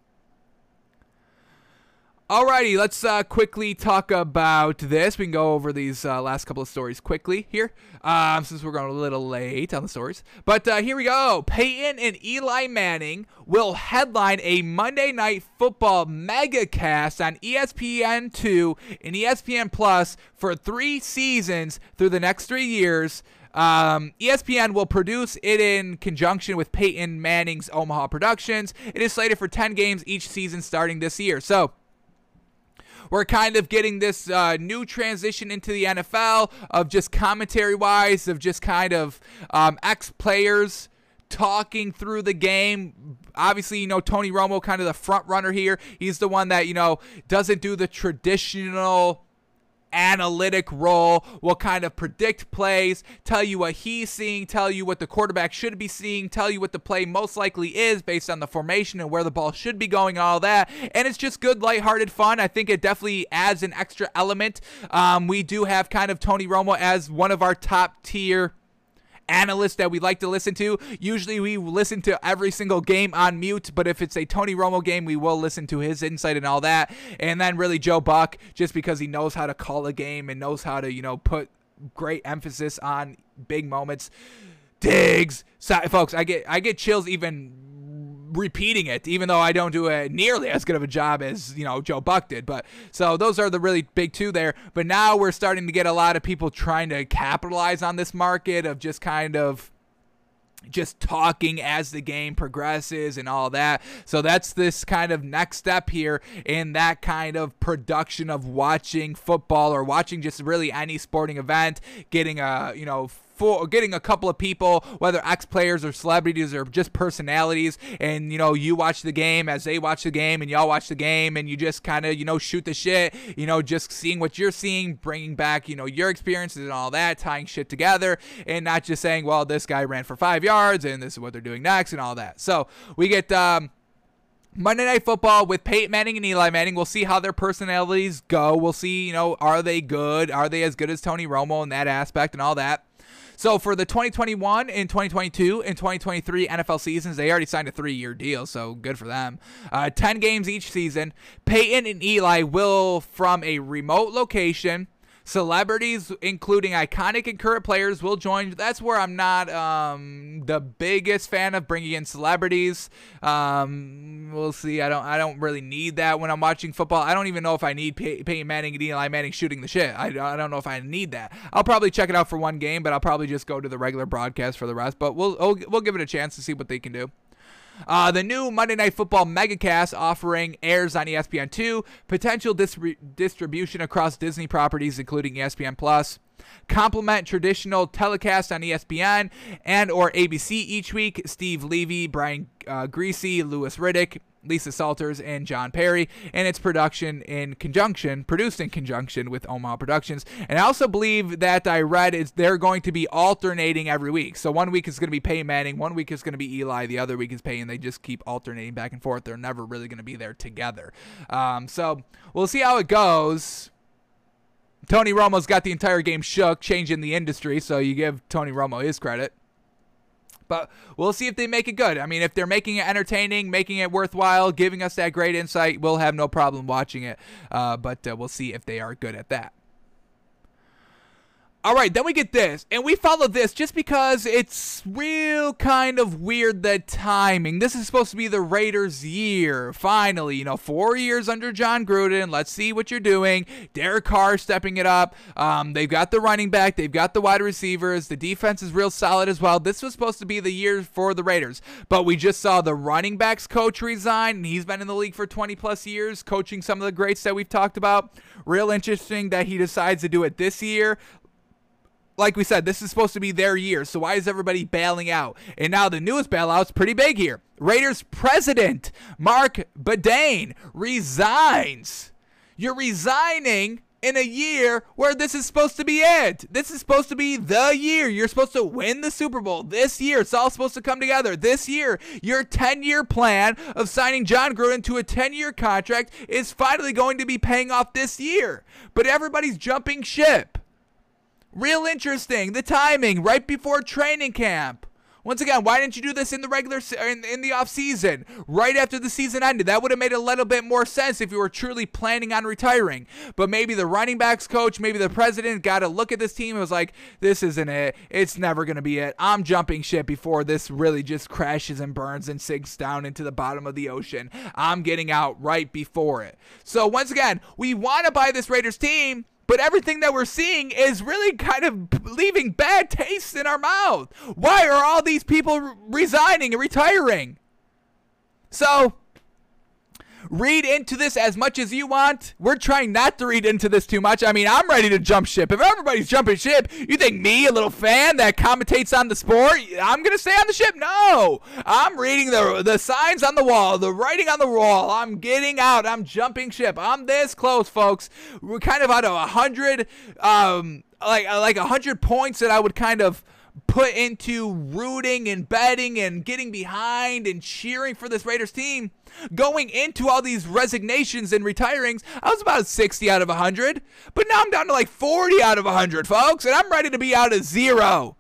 Alrighty, let's uh, quickly talk about this. We can go over these uh, last couple of stories quickly here, um, since we're going a little late on the stories. But uh, here we go. Peyton and Eli Manning will headline a Monday Night Football megacast on ESPN2 and ESPN Plus for three seasons through the next three years. Um, ESPN will produce it in conjunction with Peyton Manning's Omaha Productions. It is slated for 10 games each season starting this year. So, we're kind of getting this uh, new transition into the NFL of just commentary wise, of just kind of um, ex players talking through the game. Obviously, you know, Tony Romo, kind of the front runner here. He's the one that, you know, doesn't do the traditional analytic role, will kind of predict plays, tell you what he's seeing, tell you what the quarterback should be seeing, tell you what the play most likely is based on the formation and where the ball should be going, all that. And it's just good, lighthearted fun. I think it definitely adds an extra element. Um, we do have kind of Tony Romo as one of our top tier analysts that we like to listen to. Usually we listen to every single game on mute, but if it's a Tony Romo game, we will listen to his insight and all that. And then really Joe Buck, just because he knows how to call a game and knows how to, you know, put great emphasis on big moments. Diggs, so, folks, I get I get chills even repeating it, even though I don't do a nearly as good of a job as you know Joe Buck did. But so those are the really big two there. But now we're starting to get a lot of people trying to capitalize on this market of just kind of just talking as the game progresses and all that. So that's this kind of next step here in that kind of production of watching football or watching just really any sporting event, getting a, you know, for getting a couple of people, whether ex players or celebrities or just personalities, and you know, you watch the game as they watch the game, and y'all watch the game, and you just kind of you know shoot the shit, you know, just seeing what you're seeing, bringing back you know your experiences and all that, tying shit together, and not just saying, well, this guy ran for five yards, and this is what they're doing next, and all that. So we get. Um, Monday Night Football with Peyton Manning and Eli Manning. We'll see how their personalities go. We'll see, you know, are they good? Are they as good as Tony Romo in that aspect and all that? So for the 2021 and 2022 and 2023 NFL seasons, they already signed a three-year deal, so good for them. Uh, 10 games each season. Peyton and Eli will, from a remote location, Celebrities, including iconic and current players, will join. That's where I'm not um, the biggest fan of bringing in celebrities. Um, we'll see. I don't. I don't really need that when I'm watching football. I don't even know if I need Pey- Peyton Manning and Eli Manning shooting the shit. I, I don't know if I need that. I'll probably check it out for one game, but I'll probably just go to the regular broadcast for the rest. But we'll we'll, we'll give it a chance to see what they can do. Uh, the new Monday Night Football megacast offering airs on ESPN2, potential distribution across Disney properties, including ESPN Plus. Complement traditional telecast on ESPN and or ABC each week. Steve Levy, Brian uh, Griese, Louis Riddick, Lisa Salters, and John Parry, and its production in conjunction, produced in conjunction with Omaha Productions. And I also believe that I read is they're going to be alternating every week. So one week is going to be Peyton Manning, one week is going to be Eli, the other week is Peyton. They just keep alternating back and forth. They're never really going to be there together. Um, so we'll see how it goes. Tony Romo's got the entire game shook, changing the industry. So you give Tony Romo his credit. But we'll see if they make it good. I mean, if they're making it entertaining, making it worthwhile, giving us that great insight, we'll have no problem watching it. Uh, but uh, we'll see if they are good at that. All right, then we get this, and we follow this just because it's real kind of weird the timing. This is supposed to be the Raiders' year. Finally, you know, four years under Jon Gruden. Let's see what you're doing. Derek Carr stepping it up. Um, they've got the running back, they've got the wide receivers. The defense is real solid as well. This was supposed to be the year for the Raiders, but we just saw the running backs coach resign, and he's been in the league for 20 plus years, coaching some of the greats that we've talked about. Real interesting that he decides to do it this year like we said, this is supposed to be their year. So why is everybody bailing out? And now the newest bailout's pretty big here. Raiders president Marc Badain resigns. You're resigning in a year where this is supposed to be it. This is supposed to be the year. You're supposed to win the Super Bowl this year. It's all supposed to come together this year. Your 10 year plan of signing Jon Gruden to a 10 year contract is finally going to be paying off this year. But everybody's jumping ship. Real interesting. The timing right before training camp. Once again, why didn't you do this in the regular in, in the off season, right after the season ended? That would have made a little bit more sense if you were truly planning on retiring. But maybe the running backs coach, maybe the president got to look at this team and was like, "This isn't it. It's never to be it. I'm jumping ship before this really just crashes and burns and sinks down into the bottom of the ocean. I'm getting out right before it." So once again, we want to buy this Raiders team but everything that we're seeing is really kind of leaving bad tastes in our mouth. Why are all these people resigning and retiring? So, read into this as much as you want. We're trying not to read into this too much. I mean, I'm ready to jump ship. If everybody's jumping ship, you think me, a little fan that commentates on the sport, I'm going to stay on the ship? No. I'm reading the, the signs on the wall, the writing on the wall. I'm getting out. I'm jumping ship. I'm this close, folks. We're kind of out of 100, um, like, like a 100 points that I would kind of put into rooting and betting and getting behind and cheering for this Raiders team going into all these resignations and retirings, I was about 60 out of 100. But now I'm down to like 40 out of 100, folks, and I'm ready to be out of zero.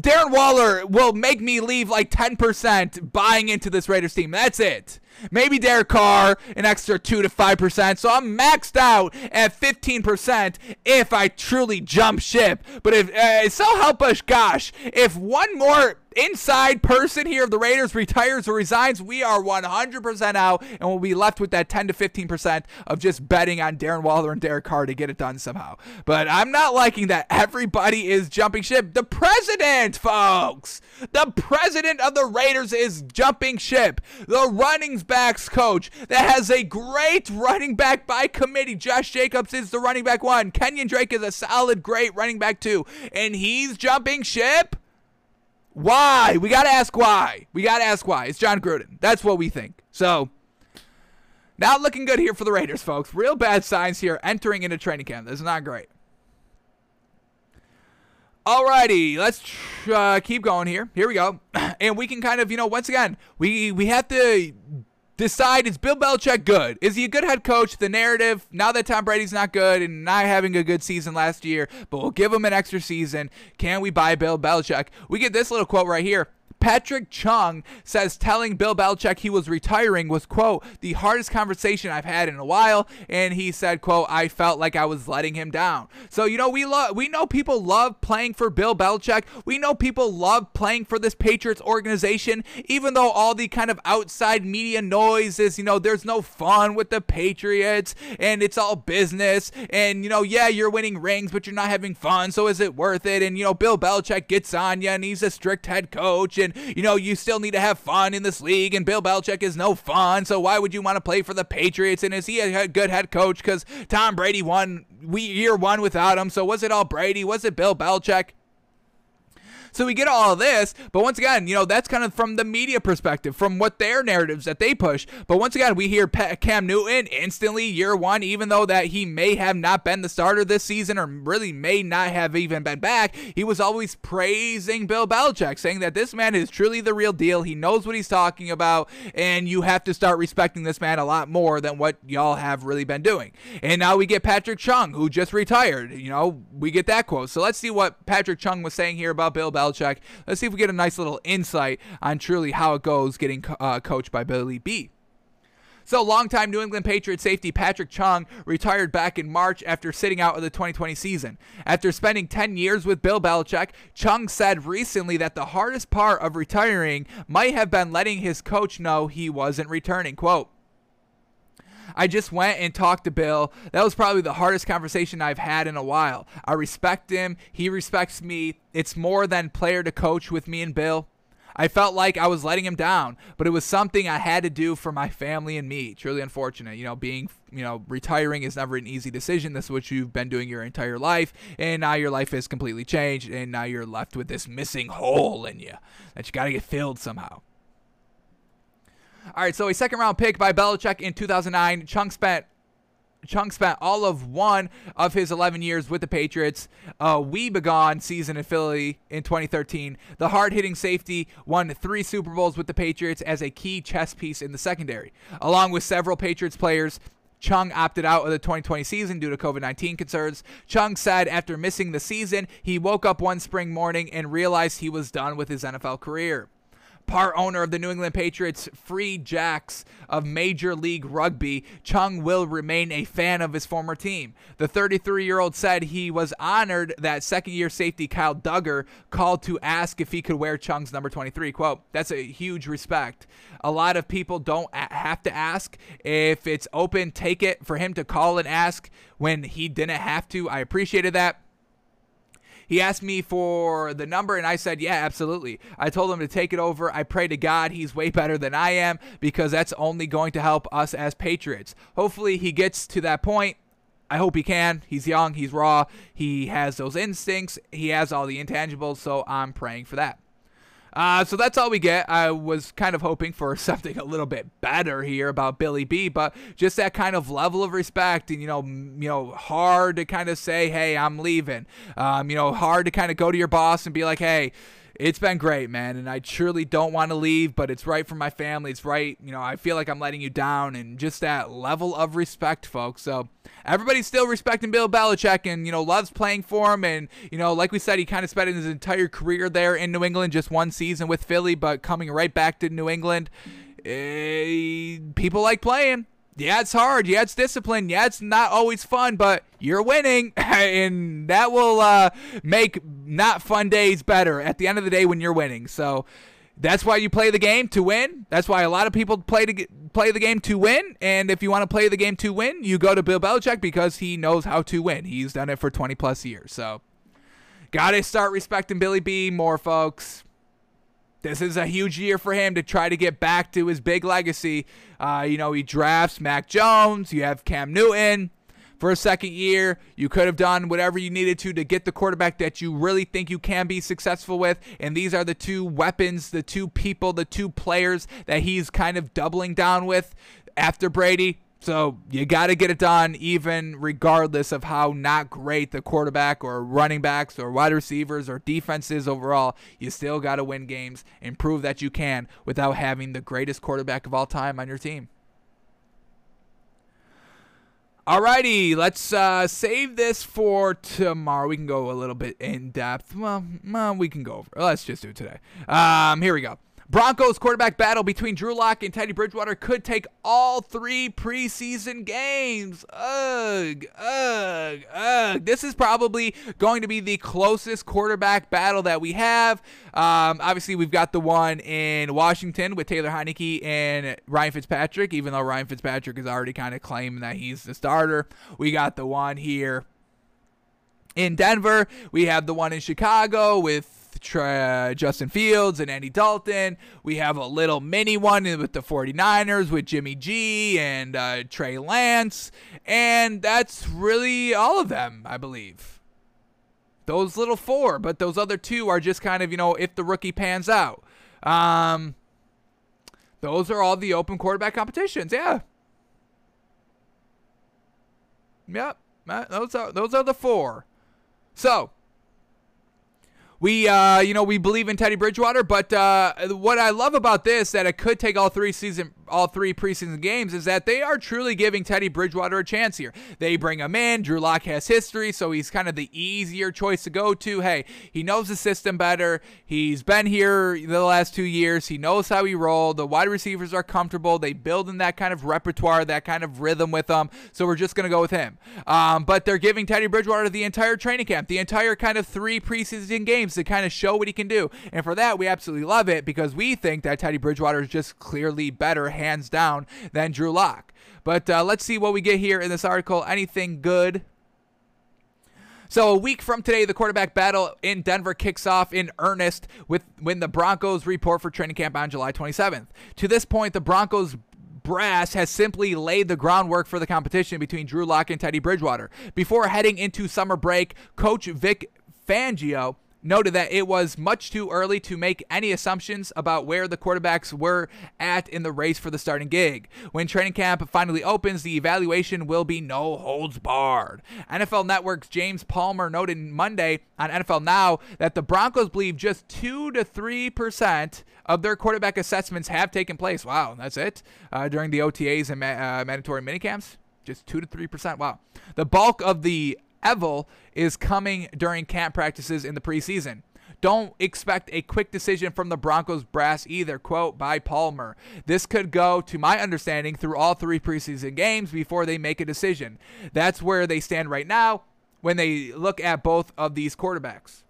Darren Waller will make me leave like 10% buying into this Raiders team. That's it. Maybe Derek Carr, an extra 2 to 5%. So I'm maxed out at 15% if I truly jump ship. But if, uh, so help us, gosh, if one more inside person here of the Raiders retires or resigns, we are 100% out and we'll be left with that 10 to 15% of just betting on Darren Waller and Derek Carr to get it done somehow. But I'm not liking that everybody is jumping ship. The president, folks, the president of the Raiders is jumping ship. The running backs coach that has a great running back by committee. Josh Jacobs is the running back one. Kenyan Drake is a solid, great running back two. And he's jumping ship. Why? We got to ask why. We got to ask why. It's Jon Gruden. That's what we think. So, not looking good here for the Raiders, folks. Real bad signs here entering into training camp. This is not great. Alrighty, let's uh, keep going here. Here we go, and we can kind of, you know, once again, we we have to decide is Bill Belichick good? Is he a good head coach? The narrative now that Tom Brady's not good and not having a good season last year, but we'll give him an extra season. Can we buy Bill Belichick? We get this little quote right here. Patrick Chung says telling Bill Belichick he was retiring was, quote, the hardest conversation I've had in a while. And he said, quote, I felt like I was letting him down. So, you know, we love, we know people love playing for Bill Belichick. We know people love playing for this Patriots organization, even though all the kind of outside media noise is, you know, there's no fun with the Patriots and it's all business. And, you know, yeah, you're winning rings, but you're not having fun. So is it worth it? And, you know, Bill Belichick gets on you and he's a strict head coach. And, you know, you still need to have fun in this league, and Bill Belichick is no fun. So why would you want to play for the Patriots? And is he a good head coach? Because Tom Brady won we year one without him. So was it all Brady? Was it Bill Belichick? So we get all of this, but once again, you know, that's kind of from the media perspective, from what their narratives that they push. But once again, we hear Cam Newton instantly year one, even though that he may have not been the starter this season or really may not have even been back, he was always praising Bill Belichick, saying that this man is truly the real deal. He knows what he's talking about, and you have to start respecting this man a lot more than what y'all have really been doing. And now we get Patrick Chung, who just retired. You know, we get that quote. So let's see what Patrick Chung was saying here about Bill Belichick. Let's see if we get a nice little insight on truly how it goes getting uh, coached by Billy B. So, longtime New England Patriot safety Patrick Chung retired back in March after sitting out of the 2020 season. After spending 10 years with Bill Belichick, Chung said recently that the hardest part of retiring might have been letting his coach know he wasn't returning. Quote, I just went and talked to Bill. That was probably the hardest conversation I've had in a while. I respect him. He respects me. It's more than player to coach with me and Bill. I felt like I was letting him down, but it was something I had to do for my family and me. Truly unfortunate. You know, being, you know, retiring is never an easy decision. This is what you've been doing your entire life, and now your life has completely changed, and now you're left with this missing hole in you that you got to get filled somehow. All right, so a second round pick by Belichick in 2009. Chung spent Chung spent all of one of his 11 years with the Patriots. A we begone season in Philly in 2013. The hard hitting safety won three Super Bowls with the Patriots as a key chess piece in the secondary. Along with several Patriots players, Chung opted out of the 2020 season due to COVID 19 concerns. Chung said after missing the season, he woke up one spring morning and realized he was done with his NFL career part owner of the New England Patriots, Free Jacks of Major League Rugby, Chung will remain a fan of his former team. The 33 year old said he was honored that second year safety Kyle Dugger called to ask if he could wear Chung's number 23. Quote, that's a huge respect. A lot of people don't have to ask. If it's open, take it. For him to call and ask when he didn't have to, I appreciated that. He asked me for the number, and I said, Yeah, absolutely. I told him to take it over. I pray to God he's way better than I am because that's only going to help us as Patriots. Hopefully, he gets to that point. I hope he can. He's young, he's raw, he has those instincts, he has all the intangibles, so I'm praying for that. Uh, so that's all we get. I was kind of hoping for something a little bit better here about Billy B, but just that kind of level of respect, and you know, you know, hard to kind of say, "Hey, I'm leaving." Um, you know, hard to kind of go to your boss and be like, "Hey." It's been great, man, and I truly don't want to leave, but it's right for my family. It's right, you know, I feel like I'm letting you down, and just that level of respect, folks. So everybody's still respecting Bill Belichick and, you know, loves playing for him. And, you know, like we said, he kind of spent his entire career there in New England, just one season with Philly, but coming right back to New England. Eh, people like playing yeah, it's hard. Yeah, it's discipline. Yeah, it's not always fun, but you're winning, and that will uh, make not fun days better at the end of the day when you're winning. So that's why you play the game to win. That's why a lot of people play to get, play the game to win. And if you want to play the game to win, you go to Bill Belichick because he knows how to win. He's done it for 20 plus years. So gotta start respecting Billy B more, folks this is a huge year for him to try to get back to his big legacy. Uh, you know, he drafts Mac Jones. You have Cam Newton for a second year. You could have done whatever you needed to to get the quarterback that you really think you can be successful with. And these are the two weapons, the two people, the two players that he's kind of doubling down with after Brady. So you got to get it done, even regardless of how not great the quarterback or running backs or wide receivers or defenses overall. You still got to win games and prove that you can without having the greatest quarterback of all time on your team. Alrighty, let's uh, save this for tomorrow. We can go a little bit in depth. Well, well we can go over. Let's just do it today. Um, here we go. Broncos quarterback battle between Drew Lock and Teddy Bridgewater could take all three preseason games. Ugh, ugh, ugh. This is probably going to be the closest quarterback battle that we have. Um, obviously, we've got the one in Washington with Taylor Heinicke and Ryan Fitzpatrick, even though Ryan Fitzpatrick is already kind of claiming that he's the starter. We got the one here in Denver. We have the one in Chicago with uh, Justin Fields and Andy Dalton. We have a little mini one with the 49ers with Jimmy G and uh, Trey Lance. And that's really all of them, I believe. Those little four, but those other two are just kind of, you know, if the rookie pans out. Um, those are all the open quarterback competitions. Yeah. Yep. Those are those are the four. So, we uh, you know we believe in Teddy Bridgewater, but uh, what I love about this that it could take all three season all three preseason games is that they are truly giving Teddy Bridgewater a chance here. They bring him in. Drew Lock has history, so he's kind of the easier choice to go to. Hey, he knows the system better. He's been here the last two years. He knows how he rolled. The wide receivers are comfortable. They build in that kind of repertoire, that kind of rhythm with them. So we're just gonna go with him. Um, but they're giving Teddy Bridgewater the entire training camp, the entire kind of three preseason games to kind of show what he can do. And for that, we absolutely love it because we think that Teddy Bridgewater is just clearly better, hands down, than Drew Lock. But uh, let's see what we get here in this article. Anything good? So a week from today, the quarterback battle in Denver kicks off in earnest with when the Broncos report for training camp on July 27th. To this point, the Broncos brass has simply laid the groundwork for the competition between Drew Lock and Teddy Bridgewater. Before heading into summer break, coach Vic Fangio noted that it was much too early to make any assumptions about where the quarterbacks were at in the race for the starting gig. When training camp finally opens, the evaluation will be no holds barred. NFL Network's James Palmer noted Monday on NFL Now that the Broncos believe just 2 to 3% of their quarterback assessments have taken place. Wow, that's it? Uh, during the OTAs and ma- uh, mandatory minicamps? Just 2 to 3%. Wow. The bulk of the Evel is coming during camp practices in the preseason. Don't expect a quick decision from the Broncos brass either, quote by Palmer. This could go, to my understanding, through all three preseason games before they make a decision. That's where they stand right now when they look at both of these quarterbacks.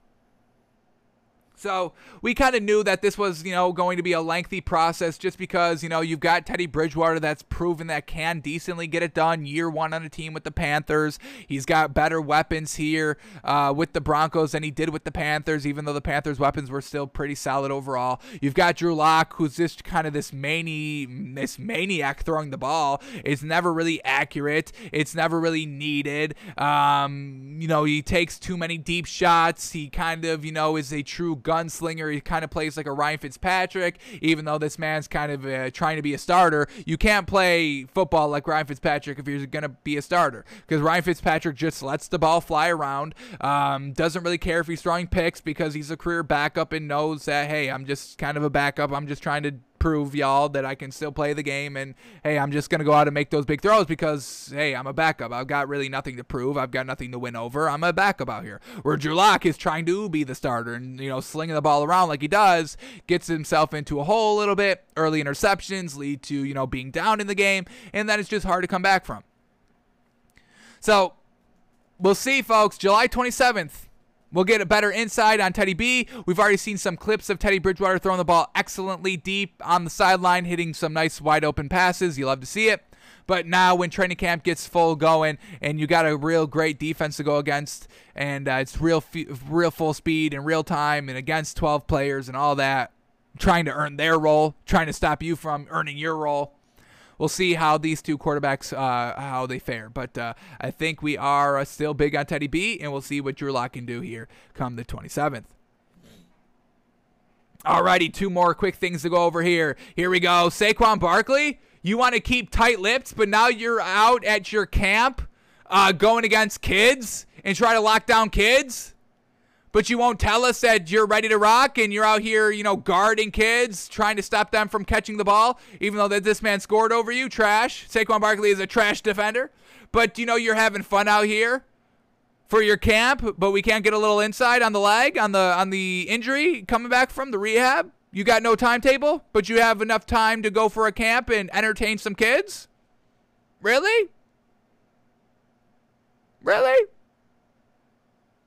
So we kind of knew that this was, you know, going to be a lengthy process just because, you know, you've got Teddy Bridgewater that's proven that can decently get it done year one on a team with the Panthers. He's got better weapons here uh, with the Broncos than he did with the Panthers, even though the Panthers' weapons were still pretty solid overall. You've got Drew Lock, who's just kind of this mani- this maniac throwing the ball. It's never really accurate. It's never really needed. Um, you know, he takes too many deep shots. He kind of, you know, is a true gunslinger. He kind of plays like a Ryan Fitzpatrick, even though this man's kind of uh, trying to be a starter. You can't play football like Ryan Fitzpatrick if you're going to be a starter because Ryan Fitzpatrick just lets the ball fly around, um, doesn't really care if he's throwing picks because he's a career backup and knows that, hey, I'm just kind of a backup. I'm just trying to prove y'all that I can still play the game. And hey, I'm just going to go out and make those big throws because, hey, I'm a backup. I've got really nothing to prove. I've got nothing to win over. I'm a backup out here. Where Drew Lock is trying to be the starter and, you know, slinging the ball around like he does, gets himself into a hole a little bit. Early interceptions lead to, you know, being down in the game. And then it's just hard to come back from. So we'll see, folks. July 27th. We'll get a better insight on Teddy B. We've already seen some clips of Teddy Bridgewater throwing the ball excellently deep on the sideline, hitting some nice wide open passes. You love to see it. But now, when training camp gets full going, and you got a real great defense to go against, and uh, it's real, real full speed and real time, and against 12 players and all that, trying to earn their role, trying to stop you from earning your role we'll see how these two quarterbacks uh, how they fare. But uh, I think we are uh, still big on Teddy B, and we'll see what Drew Lock can do here come the 27th. Alrighty, two more quick things to go over here. Here we go. Saquon Barkley You want to keep tight lips, but now you're out at your camp uh, going against kids and try to lock down kids? But you won't tell us that you're ready to rock and you're out here, you know, guarding kids, trying to stop them from catching the ball, even though that this man scored over you. Trash. Saquon Barkley is a trash defender. But you know you're having fun out here for your camp, but we can't get a little insight on the leg, on the on the injury coming back from the rehab. You got no timetable, but you have enough time to go for a camp and entertain some kids? Really? Really?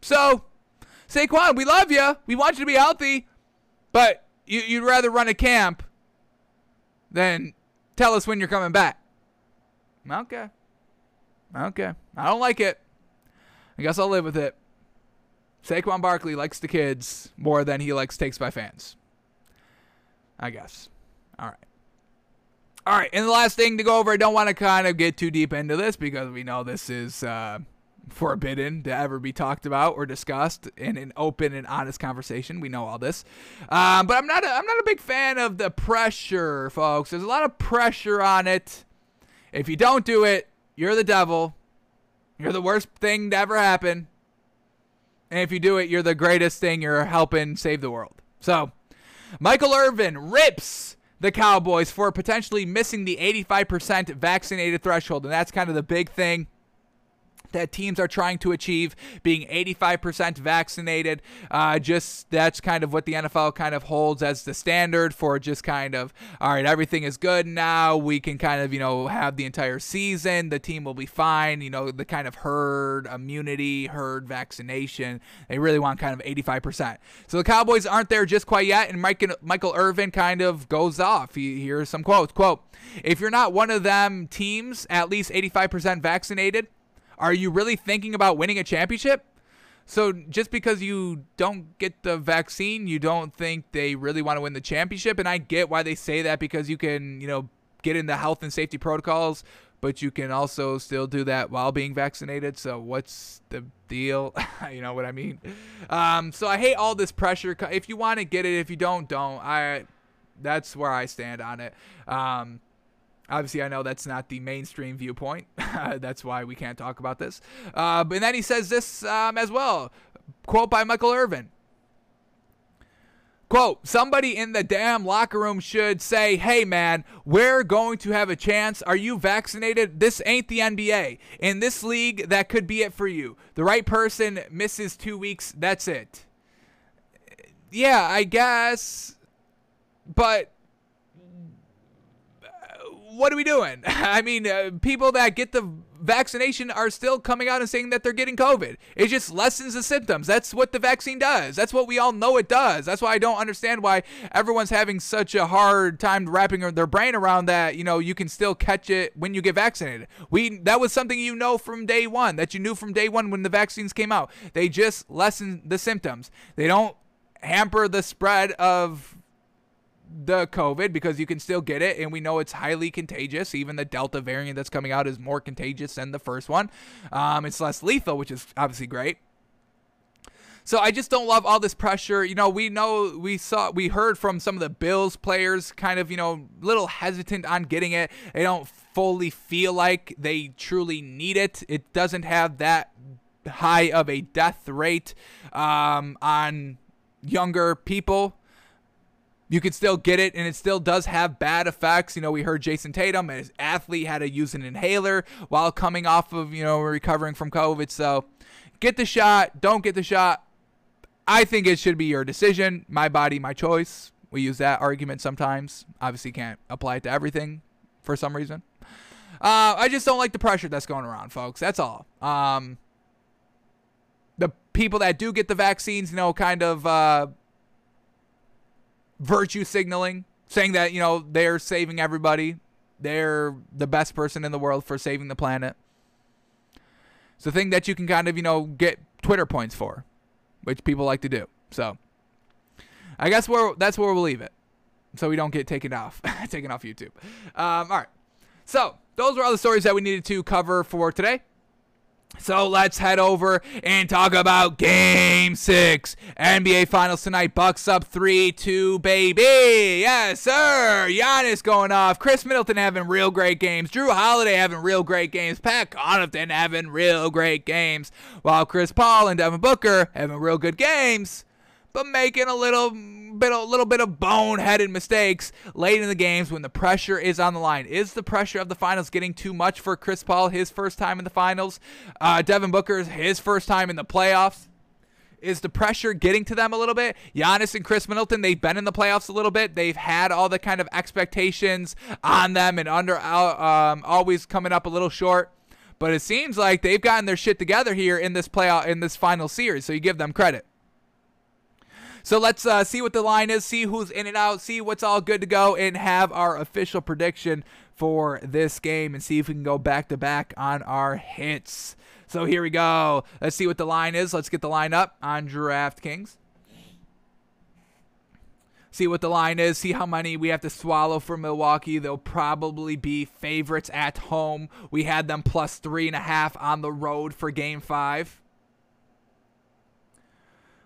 So, Saquon, we love you. We want you to be healthy, but you, you'd rather run a camp than tell us when you're coming back. Okay. Okay. I don't like it. I guess I'll live with it. Saquon Barkley likes the kids more than he likes takes by fans. I guess. All right. All right, and the last thing to go over, I don't want to kind of get too deep into this because we know this is uh, forbidden to ever be talked about or discussed in an open and honest conversation. We know all this, um, but I'm not. A, I'm not a big fan of the pressure, folks. There's a lot of pressure on it. If you don't do it, you're the devil. You're the worst thing to ever happen. And if you do it, you're the greatest thing. You're helping save the world. So Michael Irvin rips the Cowboys for potentially missing the 85% vaccinated threshold. And that's kind of the big thing that teams are trying to achieve being 85% vaccinated uh, just that's kind of what the nfl kind of holds as the standard for just kind of all right everything is good now we can kind of you know have the entire season the team will be fine you know the kind of herd immunity herd vaccination they really want kind of 85% so the cowboys aren't there just quite yet and Mike, michael irvin kind of goes off. He, here's some quotes quote if you're not one of them teams at least 85% vaccinated are you really thinking about winning a championship? So just because you don't get the vaccine, you don't think they really want to win the championship. And I get why they say that because you can, you know, get in the health and safety protocols, but you can also still do that while being vaccinated. So what's the deal? you know what I mean? Um, so I hate all this pressure. If you want to get it, if you don't, don't. I. That's where I stand on it. Um, Obviously, I know that's not the mainstream viewpoint. that's why we can't talk about this. Uh, and then he says this um, as well. Quote by Michael Irvin. Quote, somebody in the damn locker room should say, hey man, we're going to have a chance. Are you vaccinated? This ain't the NBA. In this league, that could be it for you. The right person misses two weeks, that's it. Yeah, I guess. But what are we doing? I mean, uh, people that get the vaccination are still coming out and saying that they're getting COVID. It just lessens the symptoms. That's what the vaccine does. That's what we all know it does. That's why I don't understand why everyone's having such a hard time wrapping their brain around that. You know, you can still catch it when you get vaccinated. We that was something you know from day one. That you knew from day one when the vaccines came out. They just lessen the symptoms. They don't hamper the spread of the COVID because you can still get it, and we know it's highly contagious. Even the Delta variant that's coming out is more contagious than the first one. Um, it's less lethal, which is obviously great. So I just don't love all this pressure. You know, we know we saw we heard from some of the Bills players kind of, you know, little hesitant on getting it. They don't fully feel like they truly need it. It doesn't have that high of a death rate um, on younger people you can still get it and it still does have bad effects. You know, we heard Jayson Tatum, his athlete, had to use an inhaler while coming off of, you know, recovering from COVID. So get the shot, don't get the shot. I think it should be your decision. My body, my choice. We use that argument sometimes. Obviously, can't apply it to everything for some reason. Uh, I just don't like the pressure that's going around, folks. That's all. Um, the people that do get the vaccines, you know, kind of. Uh, virtue signaling, saying that, you know, they're saving everybody. They're the best person in the world for saving the planet. It's a thing that you can kind of, you know, get Twitter points for, which people like to do. So I guess we're, that's where we'll leave it. So we don't get taken off, taken off YouTube. Um, all right. So those were all the stories that we needed to cover for today. So let's head over and talk about game six. NBA Finals tonight. Bucks up 3 2, baby. Yes, sir. Giannis going off. Khris Middleton having real great games. Jrue Holiday having real great games. Pat Connaughton having real great games. While Chris Paul and Devin Booker having real good games, but making a little bit a little bit of boneheaded mistakes late in the games when the pressure is on the line. Is the pressure of the finals getting too much for Chris Paul, his first time in the finals? Uh, Devin Booker's his first time in the playoffs. Is the pressure getting to them a little bit? Giannis and Khris Middleton, they've been in the playoffs a little bit. They've had all the kind of expectations on them and under uh, um, always coming up a little short. But it seems like they've gotten their shit together here in this playoff in this final series. So you give them credit. So let's uh, see what the line is, see who's in and out, see what's all good to go, and have our official prediction for this game and see if we can go back to back on our hits. So here we go. Let's see what the line is. Let's get the line up on DraftKings. See what the line is, see how many we have to swallow for Milwaukee. They'll probably be favorites at home. We had them plus three and a half on the road for game five.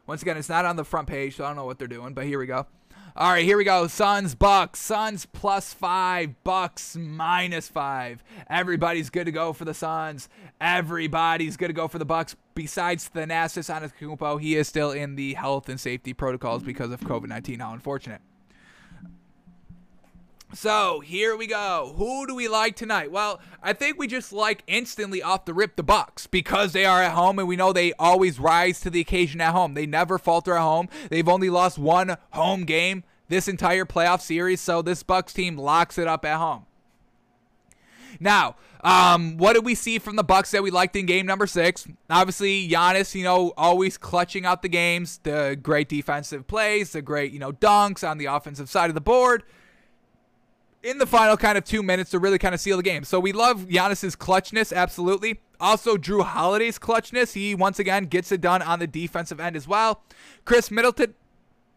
Once again, it's not on the front page, so I don't know what they're doing, but here we go. All right, here we go. Suns, Bucks. Suns plus five, Bucks minus five. Everybody's good to go for the Suns. Everybody's good to go for the Bucks. Besides Thanasis Antetokounmpo, he is still in the health and safety protocols because of COVID-19. How unfortunate. So here we go. Who do we like tonight? Well, I think we just like instantly off the rip the Bucks because they are at home and we know they always rise to the occasion at home. They never falter at home. They've only lost one home game this entire playoff series, so this Bucks team locks it up at home. Now, um, what did we see from the Bucks that we liked in game number six? Obviously, Giannis, you know, always clutching out the games, the great defensive plays, the great, you know, dunks on the offensive side of the board in the final kind of two minutes to really kind of seal the game. So we love Giannis's clutchness, absolutely. Also, Jrue Holiday's clutchness. He once again gets it done on the defensive end as well. Khris Middleton,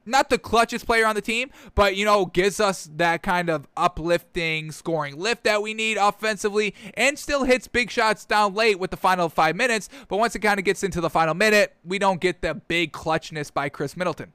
not the clutchest player on the team, but you know, gives us that kind of uplifting scoring lift that we need offensively and still hits big shots down late with the final five minutes. But once it kind of gets into the final minute, we don't get the big clutchness by Khris Middleton.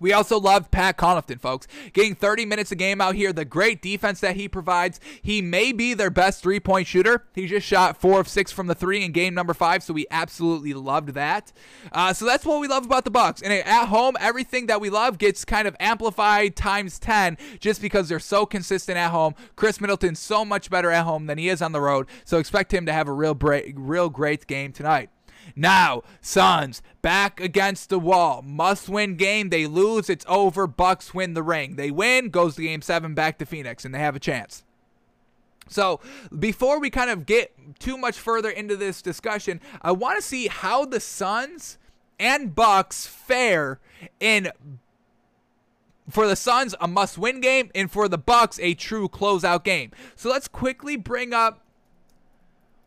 We also love Pat Connaughton, folks. Getting 30 minutes a game out here, the great defense that he provides. He may be their best three point shooter. He just shot four of six from the three in game number five, so we absolutely loved that. Uh, so that's what we love about the Bucks. And at home, everything that we love gets kind of amplified times 10 just because they're so consistent at home. Khris Middleton's so much better at home than he is on the road, so expect him to have a real, break, real great game tonight. Now, Suns back against the wall. Must win game. They lose. It's over. Bucks win the ring. They win. Goes to game seven back to Phoenix, and they have a chance. So, before we kind of get too much further into this discussion, I want to see how the Suns and Bucks fare in for the Suns a must-win game and for the Bucks a true closeout game. So let's quickly bring up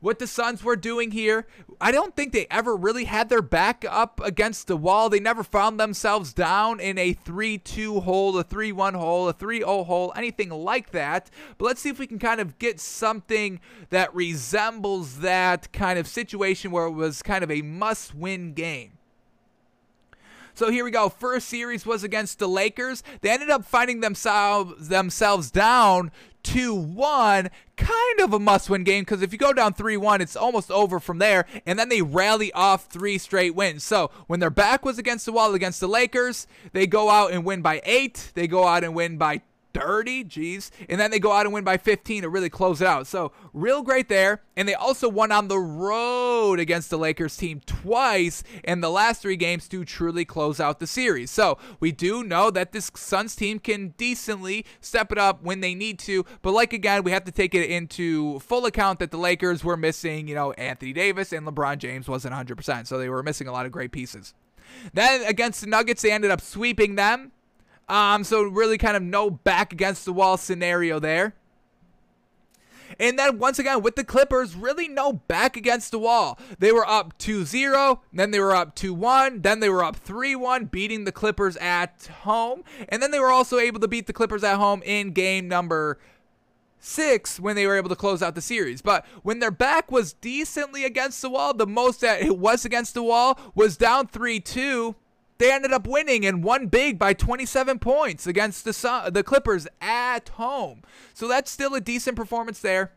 what the Suns were doing here. I don't think they ever really had their back up against the wall. They never found themselves down in a 3 2 hole, a 3 1 hole, a 3 0 hole, anything like that. But let's see if we can kind of get something that resembles that kind of situation where it was kind of a must win game. So here we go. First series was against the Lakers. They ended up finding themselves themselves down 2 1, kind of a must win game because if you go down 3 1, it's almost over from there. And then they rally off three straight wins. So when their back was against the wall against the Lakers, they go out and win by 8. They go out and win by 30, geez. And then they go out and win by 15 to really close it out. So, real great there. And they also won on the road against the Lakers team twice in the last three games to truly close out the series. So, we do know that this Suns team can decently step it up when they need to. But, like again, we have to take it into full account that the Lakers were missing, you know, Anthony Davis and LeBron James wasn't 100%. So, they were missing a lot of great pieces. Then against the Nuggets, they ended up sweeping them. Um, so really kind of no back against the wall scenario there. And then once again with the Clippers, really no back against the wall. They were up 2-0, then they were up 2-1, then they were up 3-1, beating the Clippers at home. And then they were also able to beat the Clippers at home in game number six when they were able to close out the series. But when their back was decently against the wall, the most that it was against the wall was down 3 2. They ended up winning and won big by 27 points against the, the Clippers at home. So that's still a decent performance there.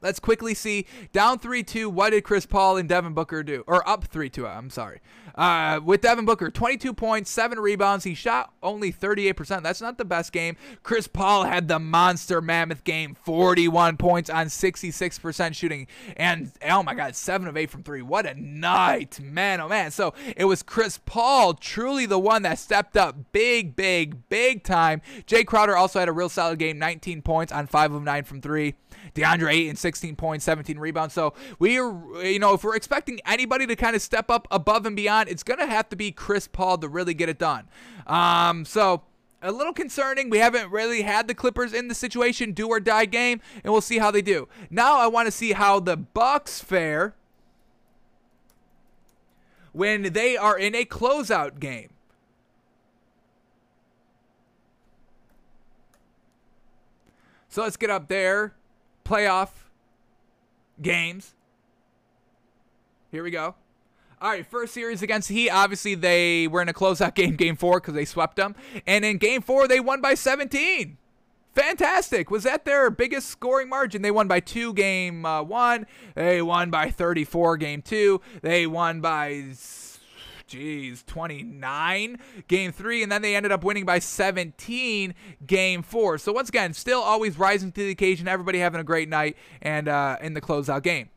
Let's quickly see down 3 2. What did Chris Paul and Devin Booker do? Or up 3 2, I'm sorry. Uh, with Devin Booker, 22 points, 7 rebounds. He shot only 38%. That's not the best game. Chris Paul had the monster mammoth game 41 points on 66% shooting. And oh my God, 7 of 8 from 3. What a night, man, oh man. So it was Chris Paul, truly the one that stepped up big, big, big time. Jae Crowder also had a real solid game 19 points on 5 of 9 from 3. DeAndre Ayton 16 points, 17 rebounds. So we are, you know, if we're expecting anybody to kind of step up above and beyond, it's going to have to be Chris Paul to really get it done. Um, so a little concerning. We haven't really had the Clippers in the situation do or die game, and we'll see how they do. Now I want to see how the Bucks fare when they are in a closeout game. So let's get up there playoff games. Here we go. All right, first series against Heat. Obviously, they were in a closeout game, game four, because they swept them. And in game four, they won by 17. Fantastic. Was that their biggest scoring margin? They won by two game uh, one. They won by 34 game two. They won by geez, 29 game three, and then they ended up winning by 17 game four. So once again, still always rising to the occasion. Everybody having a great night and uh, in the closeout game.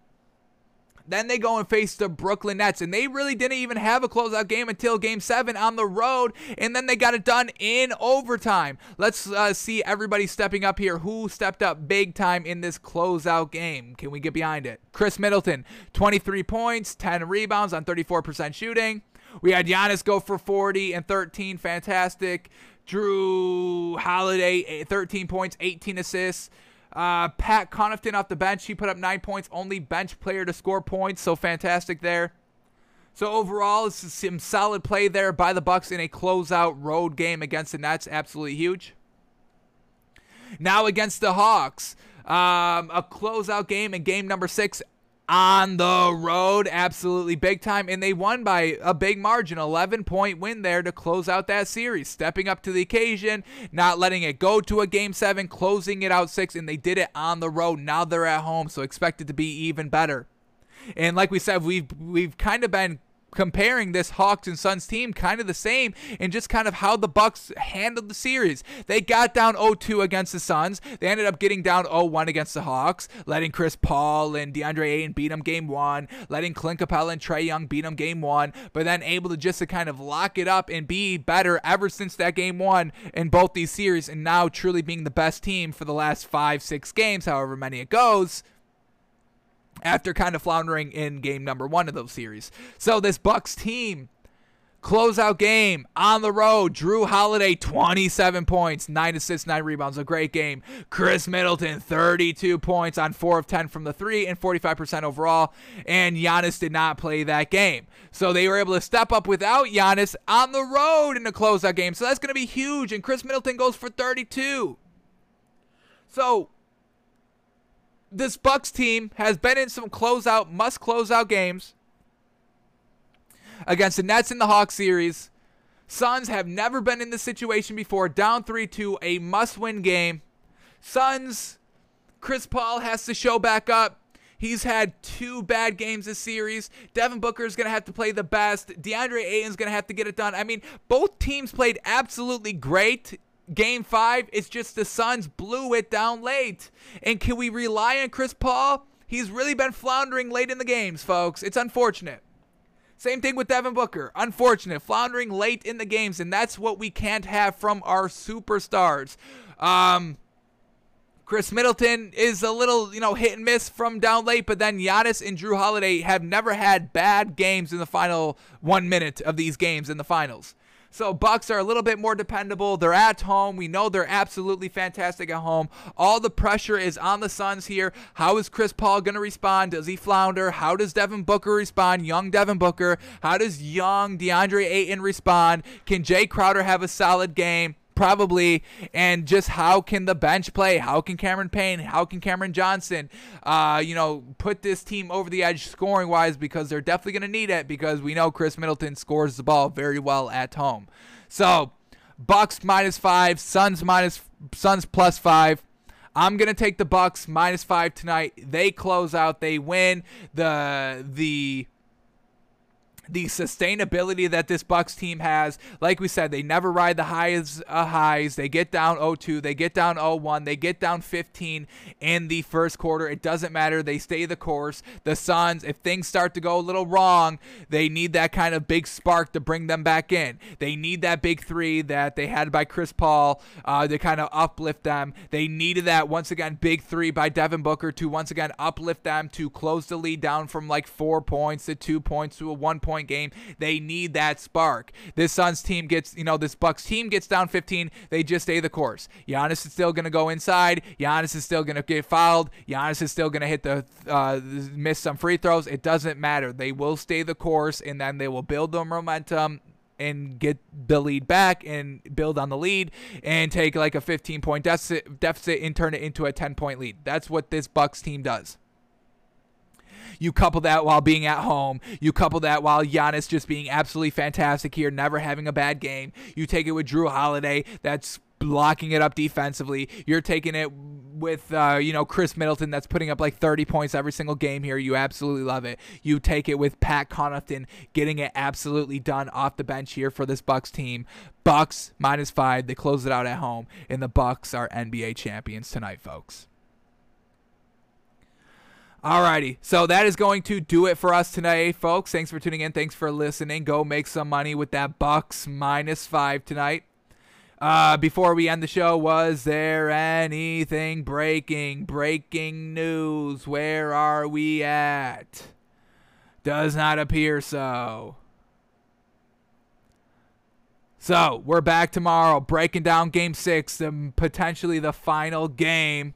Then they go and face the Brooklyn Nets, and they really didn't even have a closeout game until game seven on the road, and then they got it done in overtime. Let's uh, see everybody stepping up here. Who stepped up big time in this closeout game? Can we get behind it? Khris Middleton, 23 points, 10 rebounds on 34% shooting. We had Giannis go for 40 and 13. Fantastic. Jrue Holiday, 13 points, 18 assists. Uh, Pat Connaughton off the bench. He put up nine points. Only bench player to score points. So fantastic there. So overall, is some solid play there by the Bucks in a closeout road game against the Nets. Absolutely huge. Now against the Hawks, um, a closeout game in game number six on the road, absolutely big time. And they won by a big margin, 11 point win there to close out that series. Stepping up to the occasion, not letting it go to a game seven, closing it out six, and they did it on the road. Now they're at home, so expect it to be even better. And like we said, we've we've kind of been comparing this Hawks and Suns team kind of the same in just kind of how the Bucks handled the series. They got down 0-2 against the Suns. They ended up getting down 0-1 against the Hawks, letting Chris Paul and DeAndre Ayton beat them game one, letting Clint Capela and Trae Young beat them game one, but then able to just to kind of lock it up and be better ever since that game one in both these series, and now truly being the best team for the last five, six games, however many it goes after kind of floundering in game number one of those series. So this Bucks team closeout game on the road. Jrue Holiday, 27 points, 9 assists, 9 rebounds. A great game. Khris Middleton, 32 points on 4 of 10 from the 3 and 45% overall. And Giannis did not play that game. So they were able to step up without Giannis on the road in the closeout game. So that's going to be huge. And Khris Middleton goes for 32. So this Bucks team has been in some closeout, must closeout games against the Nets in the Hawks series. Suns have never been in this situation before. Down 3 2, a must win game. Suns, Chris Paul has to show back up. He's had two bad games this series. Devin Booker is going to have to play the best. DeAndre Ayton's going to have to get it done. I mean, both teams played absolutely great game five, it's just the Suns blew it down late. And can we rely on Chris Paul? He's really been floundering late in the games, folks. It's unfortunate. Same thing with Devin Booker. Unfortunate. Floundering late in the games, and that's what we can't have from our superstars. Um, Khris Middleton is a little, you know, hit and miss from down late, but then Giannis and Jrue Holiday have never had bad games in the final one minute of these games in the finals. So Bucks are a little bit more dependable. They're at home. We know they're absolutely fantastic at home. All the pressure is on the Suns here. How is Chris Paul going to respond? Does he flounder? How does Devin Booker respond? Young Devin Booker. How does young DeAndre Ayton respond? Can Jae Crowder have a solid game? Probably and just how can the bench play how can cameron payne how can cameron johnson uh, you know put this team over the edge scoring wise because they're definitely going to need it because we know khris middleton scores the ball very well at home so bucks minus five suns minus suns plus five I'm gonna take the Bucks minus five tonight. They close out. They win. The the the sustainability that this Bucks team has. Like we said, they never ride the highs uh, highs. They get down 0-2, they get down 0-1, they get down 15 in the first quarter. It doesn't matter. They stay the course. The Suns, if things start to go a little wrong, they need that kind of big spark to bring them back in. They need that big three that they had by Chris Paul uh, to kind of uplift them. They needed that once again big three by Devin Booker to once again uplift them to close the lead down from like four points to two points to a one point point game. They need that spark. This Suns team gets, you know, this Bucks team gets down 15. They just stay the course. Giannis is still going to go inside. Giannis is still going to get fouled. Giannis is still going to hit the uh, miss some free throws. It doesn't matter. They will stay the course, and then they will build the momentum and get the lead back and build on the lead and take like a 15 point deficit, deficit and turn it into a 10 point lead. That's what this Bucks team does. You couple that while being at home. You couple that while Giannis just being absolutely fantastic here, never having a bad game. You take it with Jrue Holiday, that's blocking it up defensively. You're taking it with uh, you know Khris Middleton that's putting up like 30 points every single game here. You absolutely love it. You take it with Pat Connaughton getting it absolutely done off the bench here for this Bucks team. Bucks minus five. They close it out at home, and the Bucks are NBA champions tonight, folks. Alrighty, so that is going to do it for us tonight, folks. Thanks for tuning in. Thanks for listening. Go make some money with that Bucks minus five tonight. Uh, before we end the show, was there anything breaking? Breaking news. Where are we at? Does not appear so. So, we're back tomorrow breaking down game six, potentially the final game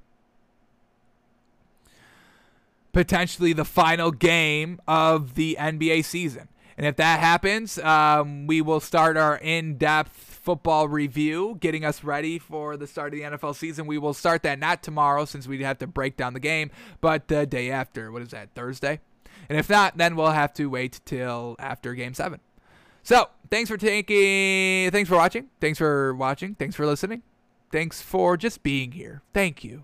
potentially the final game of the NBA season. And if that happens, um, we will start our in depth football review, getting us ready for the start of the NFL season. We will start that not tomorrow since we'd have to break down the game, but the day after. What is that, Thursday? And if not, then we'll have to wait till after game seven. So thanks for taking, thanks for watching. Thanks for watching. Thanks for listening. Thanks for just being here. Thank you.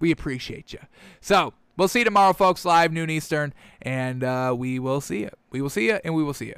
We appreciate you. So, We'll see you tomorrow, folks, live noon Eastern, and uh, we will see you. We will see you, and we will see you.